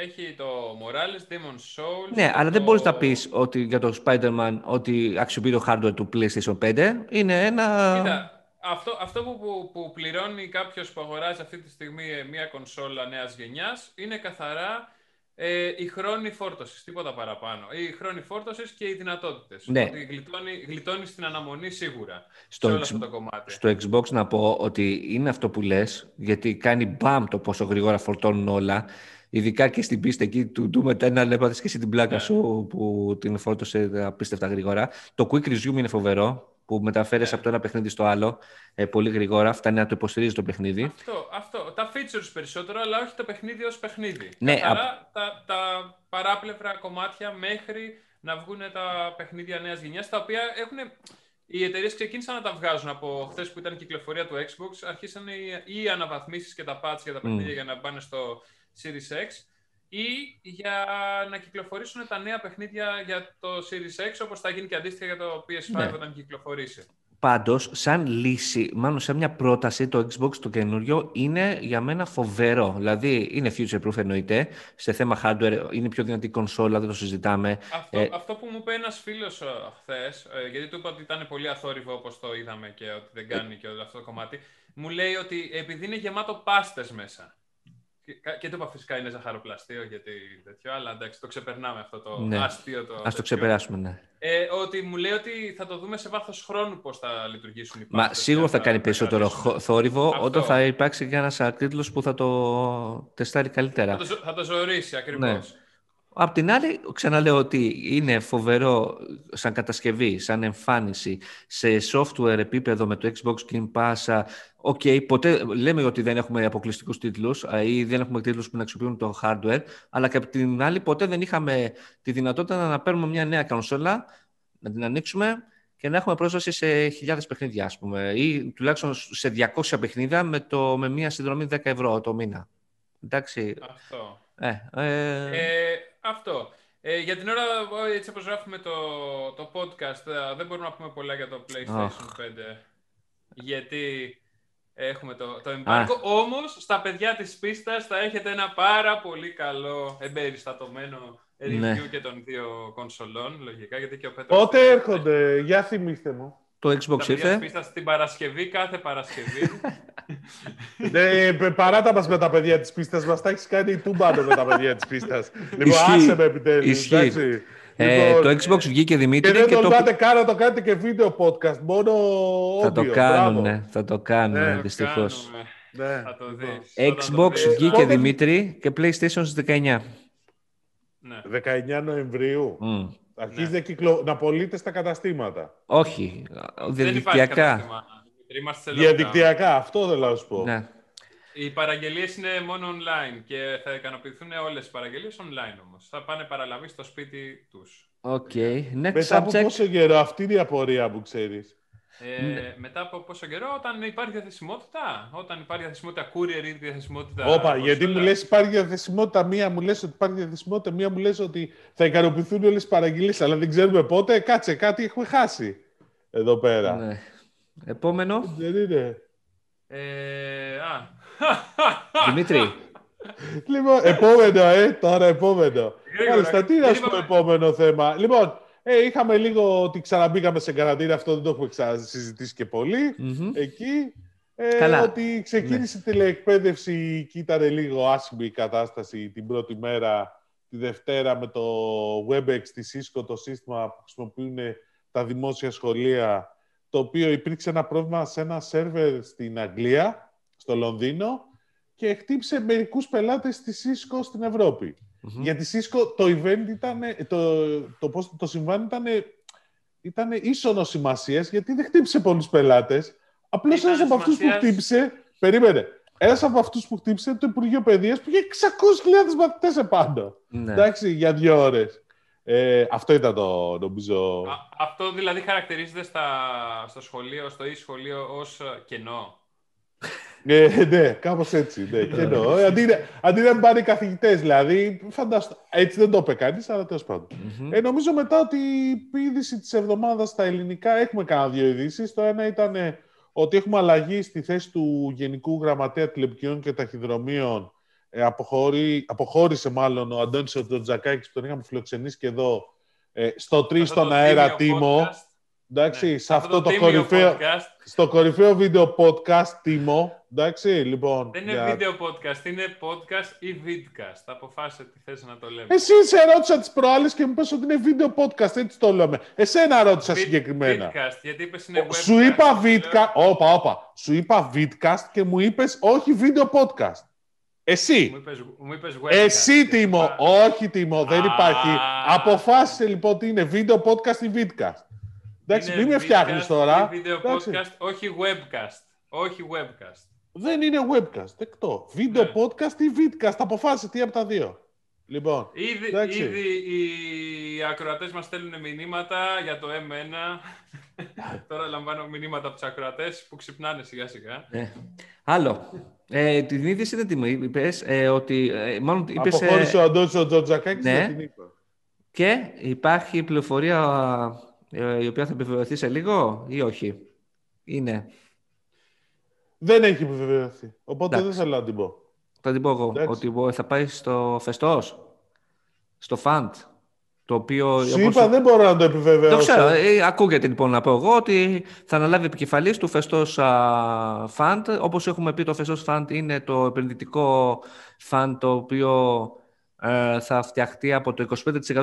Έχει το Morales, Demon Souls. Ναι, αλλά δεν μπορείς να πεις ότι για το Spider-Man ότι αξιοποιεί το hardware του PlayStation 5. Είναι ένα... Κοίτα, αυτό, αυτό που, που, που πληρώνει κάποιος που αγοράζει αυτή τη στιγμή μια κονσόλα νέας γενιάς είναι καθαρά ε, η χρόνη φόρτωσης, τίποτα παραπάνω. Η χρόνη φόρτωσης και οι δυνατότητες. Ναι. Ότι γλιτώνει, γλιτώνεις στην αναμονή σίγουρα. Στο, σε όλο αυτό το κομμάτι. στο Xbox να πω ότι είναι αυτό που λες, γιατί κάνει μπαμ το πόσο γρήγορα φορτώνουν όλα. Ειδικά και στην πίστα εκεί του Doom Eternal, έπαθε και εσύ την πλάκα ναι. σου που την φόρτωσε απίστευτα γρήγορα. Το Quick Resume είναι φοβερό. που μεταφέρεις από το ένα παιχνίδι στο άλλο ε, πολύ γρήγορα. Φτάνει να το υποστηρίζει το παιχνίδι. Αυτό, αυτό. Τα features περισσότερο, αλλά όχι το παιχνίδι ως παιχνίδι. Ναι, Καθαρά τα, τα παράπλευρα κομμάτια μέχρι να βγουν τα παιχνίδια νέας γενιάς, τα οποία έχουν. Οι εταιρείες ξεκίνησαν να τα βγάζουν από χθες που ήταν η κυκλοφορία του Xbox. Αρχίσαν οι, οι αναβαθμίσεις και τα patch για τα παιχνίδια για να πάνε στο Series X ή για να κυκλοφορήσουν τα νέα παιχνίδια για το Series X, όπως θα γίνει και αντίστοιχα για το PS5 ναι. όταν κυκλοφορήσει. Πάντως, σαν λύση, μάλλον σε μια πρόταση, το Xbox το καινούριο είναι για μένα φοβερό. Δηλαδή, είναι future-proof εννοείται. Σε θέμα hardware είναι πιο δυνατή κονσόλα, δεν το συζητάμε. Αυτό, ε... αυτό που μου είπε ένας φίλος ε, χθες, ε, γιατί του είπα ότι ήταν πολύ αθόρυβο όπως το είδαμε και ότι δεν κάνει και όλο αυτό το κομμάτι, μου λέει ότι επειδή είναι γεμάτο πάστες μέσα. Και το είπα φυσικά είναι ζαχαροπλαστείο γιατί τέτοιο, αλλά εντάξει, το ξεπερνάμε αυτό το ναι. αστείο. Το Ας το ξεπεράσουμε, ναι. Ε, ότι μου λέει ότι θα το δούμε σε βάθος χρόνου πώς θα λειτουργήσουν οι Μα σίγουρα θα, κάνει περισσότερο θόρυβο αυτό. όταν θα υπάρξει και ένας τίτλος που θα το τεστάρει καλύτερα. Θα το, θα το ζωρίσει ακριβώς. Ναι. Απ' την άλλη, ξαναλέω ότι είναι φοβερό σαν κατασκευή, σαν εμφάνιση, σε software επίπεδο με το Xbox Game Pass. OK, okay, ποτέ λέμε ότι δεν έχουμε αποκλειστικούς τίτλους ή δεν έχουμε τίτλους που να αξιοποιούν το hardware, αλλά και απ' την άλλη ποτέ δεν είχαμε τη δυνατότητα να παίρνουμε μια νέα κονσόλα, να την ανοίξουμε και να έχουμε πρόσβαση σε χιλιάδες παιχνίδια, ας πούμε, ή τουλάχιστον σε 200 παιχνίδια με, το, με μια συνδρομή 10 ευρώ το μήνα. Εντάξει. Αυτό. Ε, ε... ε αυτό. Ε, για την ώρα, έτσι όπως γράφουμε το, το podcast, ε, δεν μπορούμε να πούμε πολλά για το PlayStation 5. Γιατί έχουμε το, το εμπάρκο. Όμως, στα παιδιά της πίστας θα έχετε ένα πάρα πολύ καλό εμπεριστατωμένο review ναι. και των δύο κονσολών, λογικά, γιατί και ο Πέτρος... Πότε έρχονται, για θυμίστε μου. Το Xbox ήρθε. Πίστας στην Παρασκευή, κάθε Παρασκευή. ναι, παράτα μας με τα παιδιά της πίστας μας, τα έχεις κάνει τούμπανο με τα παιδιά της πίστας. Λοιπόν, άσε με επιτέλους, εντάξει. Ε, λοιπόν, το Xbox βγήκε Δημήτρη. Και δεν και το πάτε καν να το κάνετε και βίντεο podcast, μόνο Θα το κάνουν, θα το κάνουν, ναι, δυστυχώς. Ναι. Θα το δεις. Xbox βγήκε Δημήτρη και PlayStation στις 19. Ναι. 19 Νοεμβρίου. Ναι. Αρχίζει να, κυκλο... να πωλείται στα καταστήματα. Όχι, διαδικτυακά. Διαδικτυακά, αυτό δεν να σου πω. Ναι. Οι παραγγελίες είναι μόνο online και θα ικανοποιηθούν όλες οι παραγγελίες online όμως. Θα πάνε παραλαβή στο σπίτι τους. OK. Okay. Next Μετά από πόσο καιρό, αυτή είναι η απορία που ξέρεις. Ε, ναι. Μετά από πόσο καιρό, όταν υπάρχει διαθεσιμότητα. Όταν υπάρχει διαθεσιμότητα courier ή διαθεσιμότητα. Όπα, γιατί μου λες υπάρχει διαθεσιμότητα, μία μου λες ότι υπάρχει διαθεσιμότητα, μία μου λες ότι θα ικανοποιηθούν όλες τι παραγγελίες, αλλά δεν ξέρουμε πότε. Κάτσε, κάτι έχουμε χάσει εδώ πέρα. Ναι. Επόμενο. Δεν είναι. Ε, α. Δημήτρη. Λοιπόν, επόμενο, ε, τώρα επόμενο. Μάλιστα, τι να σου πω επόμενο θέμα. Λοιπόν, ε, είχαμε λίγο ότι ξαναμπήκαμε σε καραντίνα, αυτό δεν το έχουμε ξανασυζητήσει και πολυ Εκεί. Ε, ότι ξεκίνησε η τηλεεκπαίδευση και ήταν λίγο άσχημη η κατάσταση την πρώτη μέρα. Τη Δευτέρα με το WebEx τη Cisco, το σύστημα που χρησιμοποιούν τα δημόσια σχολεία, το οποίο υπήρξε ένα πρόβλημα σε ένα σερβερ στην Αγγλία, στο Λονδίνο, και χτύπησε μερικούς πελάτες της Cisco στην Ευρώπη. Mm-hmm. Γιατί Cisco το event ήταν, το, το, το, το συμβάν ήταν, ήταν ίσονος σημασίας γιατί δεν χτύπησε πολλούς πελάτες. Απλώς ένας από αυτούς που χτύπησε. Περίμενε. Ένας από αυτούς που χτύπησε το Υπουργείο Παιδείας που είχε 600.000 μαθητές επάνω. Ναι. Εντάξει, για δύο ώρες. Ε, αυτό ήταν το νομίζω. Α, αυτό δηλαδή χαρακτηρίζεται στα, στο σχολείο, στο e-σχολείο ως κενό. Ε, ναι, κάπως έτσι. Ναι, και εννοώ. αντί, αντί να πάνε οι καθηγητές, δηλαδή. Φανταστώ. Έτσι δεν το είπε κανείς, αλλά τέλος πάντων. Ε, νομίζω μετά ότι η είδηση της εβδομάδας στα ελληνικά έχουμε κάνα δύο ειδήσεις. Το ένα ήταν ότι έχουμε αλλαγή στη θέση του Γενικού Γραμματέα Τηλεπικοινωνιών και Ταχυδρομείων. Ε, αποχώρη, αποχώρησε μάλλον ο Αντώνης Τζακάκης που τον είχαμε φιλοξενήσει και εδώ ε, στο 3 στον αέρα Τίμο. Εντάξει, ναι. σε αυτό, το, το κορυφαίο, στο κορυφαίο βίντεο podcast, Τίμο. Εντάξει, λοιπόν. Δεν είναι βίντεο podcast, είναι podcast ή vidcast. Αποφάσισε τι θες να το λέμε. Εσύ σε ρώτησα τις προάλλες και μου πες ότι είναι βίντεο podcast, έτσι το λέμε. Εσένα ρώτησα συγκεκριμένα. Vidcast, γιατί είπες είναι webcast. Σου είπα vidcast, όπα, όπα. Σου είπα vidcast και μου είπες όχι βίντεο podcast. Εσύ. Μου είπες, μου είπες webcast. Εσύ, Τίμο. Όχι, Τίμο, δεν υπάρχει. Αποφάσισε λοιπόν ότι είναι βίντεο podcast ή vidcast. Εντάξει, μην με φτιάχνεις τώρα. Βίντεο podcast, όχι webcast. Όχι webcast. Δεν είναι webcast, δεκτό. Βίντεο ναι. podcast ή vidcast, αποφάσισε τι από τα δύο. Λοιπόν, ήδη, ήδη οι ακροατές μας στέλνουν μηνύματα για το M1. Τώρα λαμβάνω μηνύματα από τους ακροατές που ξυπνάνε σιγά σιγά. Ναι. Άλλο. Ε, την είδηση δεν την είπες. Ε, ότι. Ε, μάλλον είπες, Αποχώρησε ο Αντώνης Τζοτζακάκης ναι. την είπα. Και υπάρχει πληροφορία ε, η οποία θα επιβεβαιωθεί σε λίγο ή όχι; Είναι. Δεν έχει επιβεβαιωθεί. Οπότε δεν θέλω να την πω. Θα την πω εγώ. Ότι θα πάει στο Φεστός, στο Φαντ. Το οποίο, Σου είπα, δεν μπορώ να το επιβεβαιώσω. Το ξέρω. Ε, ακούγεται λοιπόν να πω εγώ ότι θα αναλάβει επικεφαλής του Φεστός Φαντ. Όπως έχουμε πει, το Φεστός Φαντ είναι το επενδυτικό φαντ το οποίο ε, θα φτιαχτεί από το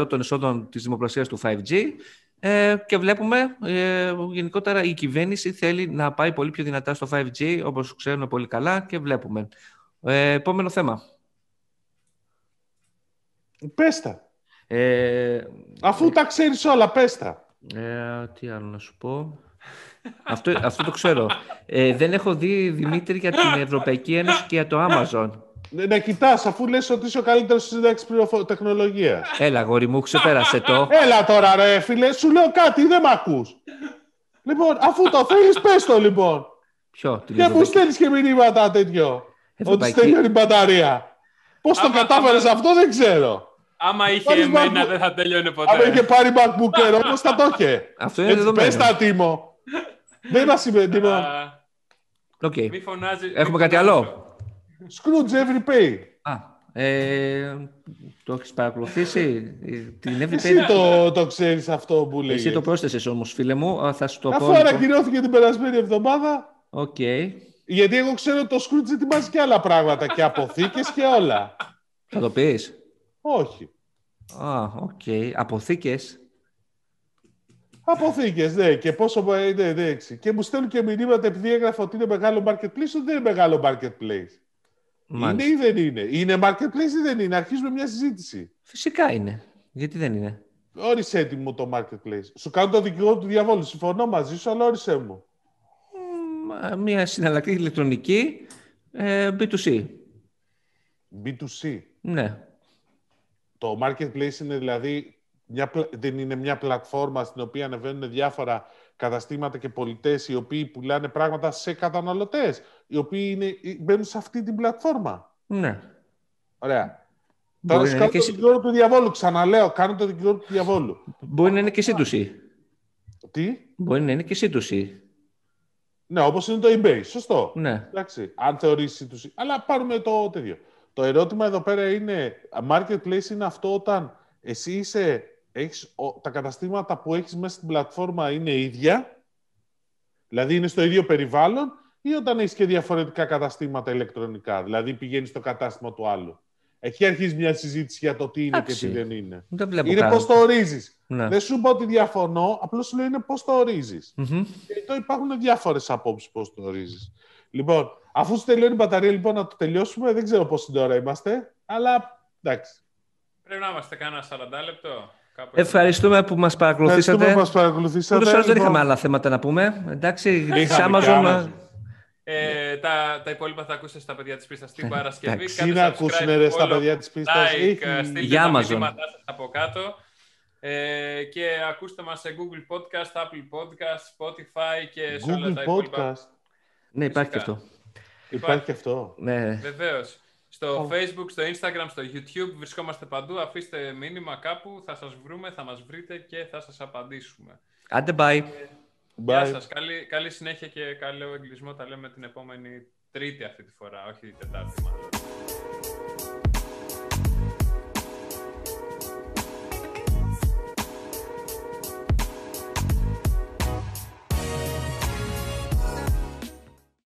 25% των εισόδων της δημοπρασίας του 5G ε, και βλέπουμε ε, γενικότερα η κυβέρνηση θέλει να πάει πολύ πιο δυνατά στο 5G όπως ξέρουμε πολύ καλά και βλέπουμε. Ε, επόμενο θέμα. Πες τα. Ε, Αφού τα ξέρεις όλα, πες τα. Ε, τι άλλο να σου πω. αυτό, αυτό το ξέρω. Ε, δεν έχω δει, Δημήτρη, για την Ευρωπαϊκή Ένωση και για το Amazon. Ναι, να κοιτάς, αφού λες ότι είσαι ο καλύτερος στη σύνταξη τεχνολογίας. Έλα, γόρι μου, ξεπέρασε το. Έλα τώρα, ρε φίλε, σου λέω κάτι, δεν με ακούς. Λοιπόν, αφού το θέλεις, πες το λοιπόν. Ποιο, την Και πού στέλνεις και μηνύματα τέτοιο. Ευρωπαϊκή... Ότι στέλνει η μπαταρία. Πώς το κατάφερες αυτό, δεν ξέρω. Άμα είχε εμένα, δεν θα τελειώνει ποτέ. Άμα είχε πάρει MacBook Air, θα το είχε. Αυτό είναι δεδομένο. Πες τα, Τίμο. δεν μα είπε, Τίμο. Okay. Μη φωνάζει. Έχουμε κάτι άλλο; Skroutz EveryPay. Α, ε, το έχεις παρακολουθήσει; Την EveryPay. Εσύ το, το ξέρεις αυτό που λέει. Εσύ το πρόσθεσες όμως, φίλε μου. Θα σου το Αφού πω. Αφού ανακοινώθηκε την περασμένη εβδομάδα. Οκ. Γιατί εγώ ξέρω ότι το Skroutz ετοιμάζει και άλλα πράγματα και αποθήκες και όλα. Θα το πεις; Όχι. Α, OK. Okay. Αποθήκες. Αποθήκες, ναι. Και πόσο. Ναι, ναι, ναι, Και μου στέλνουν και μηνύματα επειδή έγραφα ότι είναι μεγάλο marketplace, ότι δεν είναι μεγάλο marketplace. Μάλιστα. Είναι ή δεν είναι; Είναι marketplace ή δεν είναι; Αρχίζουμε μια συζήτηση. Φυσικά είναι. Γιατί δεν είναι; Όρισε έτοιμο το marketplace. Σου κάνω το δικηγόρο του διαβόλου. Συμφωνώ μαζί σου, αλλά όρισε μου. Μια συναλλακτική ηλεκτρονική ε, B2C. B2C. Ναι. Το marketplace είναι δηλαδή μια, δεν είναι μια πλατφόρμα στην οποία ανεβαίνουν διάφορα καταστήματα και πολιτές οι οποίοι πουλάνε πράγματα σε καταναλωτές, οι οποίοι είναι, μπαίνουν σε αυτή την πλατφόρμα. Ναι. Ωραία. Τώρα σου κάνω το δικηγόρο του διαβόλου. Ξαναλέω, κάνω το δικηγόρο του διαβόλου. Μπορεί να είναι και C2C. Τι; Μπορεί να είναι και C2C. Ναι, όπως είναι το eBay. Σωστό. Ναι. Εντάξει, αν θεωρήσει C2C. Αλλά πάρουμε το τέτοιο. Το ερώτημα εδώ πέρα είναι, marketplace είναι αυτό όταν εσύ είσαι, έχεις, τα καταστήματα που έχεις μέσα στην πλατφόρμα είναι ίδια, δηλαδή είναι στο ίδιο περιβάλλον, ή όταν έχεις και διαφορετικά καταστήματα ηλεκτρονικά, δηλαδή πηγαίνεις στο κατάστημα του άλλου; Εκεί αρχίζει μια συζήτηση για το τι είναι και τι δεν είναι. Δεν είναι πώς το ορίζεις. Ναι. Δεν σου πω ότι διαφωνώ, απλώς σου λέω είναι πώς το οριζει Και εδώ υπάρχουν διάφορες απόψεις πώς το ορίζεις. Λοιπόν, Αφού σου τελειώνει η μπαταρία, λοιπόν, να το τελειώσουμε. Δεν ξέρω πόση ώρα είμαστε, αλλά εντάξει. Πρέπει να είμαστε κάνα 40 λεπτό. Ευχαριστούμε που μας παρακολουθήσατε. Ευχαριστούμε που μας παρακολουθήσατε. Ούτως δεν λοιπόν. είχαμε άλλα θέματα να πούμε. Εντάξει, Amazon... Ε, τα, τα υπόλοιπα θα ακούσετε στα παιδιά της πίστας την Παρασκευή. Τι να ακούσουν ρε, στα παιδιά της πίστας. Like, ε, στείλτε Για τα μηνύματά σας από κάτω. Ε, και ακούστε μας σε Google Podcast, Apple Podcast, Spotify και σε όλα τα υπόλοιπα. Ναι, υπάρχει και αυτό. Υπάρχει και αυτό. Ναι. Βεβαίως. Στο Facebook, στο Instagram, στο YouTube βρισκόμαστε παντού. Αφήστε μήνυμα κάπου, θα σας βρούμε, θα μας βρείτε και θα σας απαντήσουμε. Άντε, bye. Γεια σας. Καλή, καλή συνέχεια και καλό εγκλισμό. Τα λέμε την επόμενη Τρίτη αυτή τη φορά, όχι Τετάρτη μάλλον.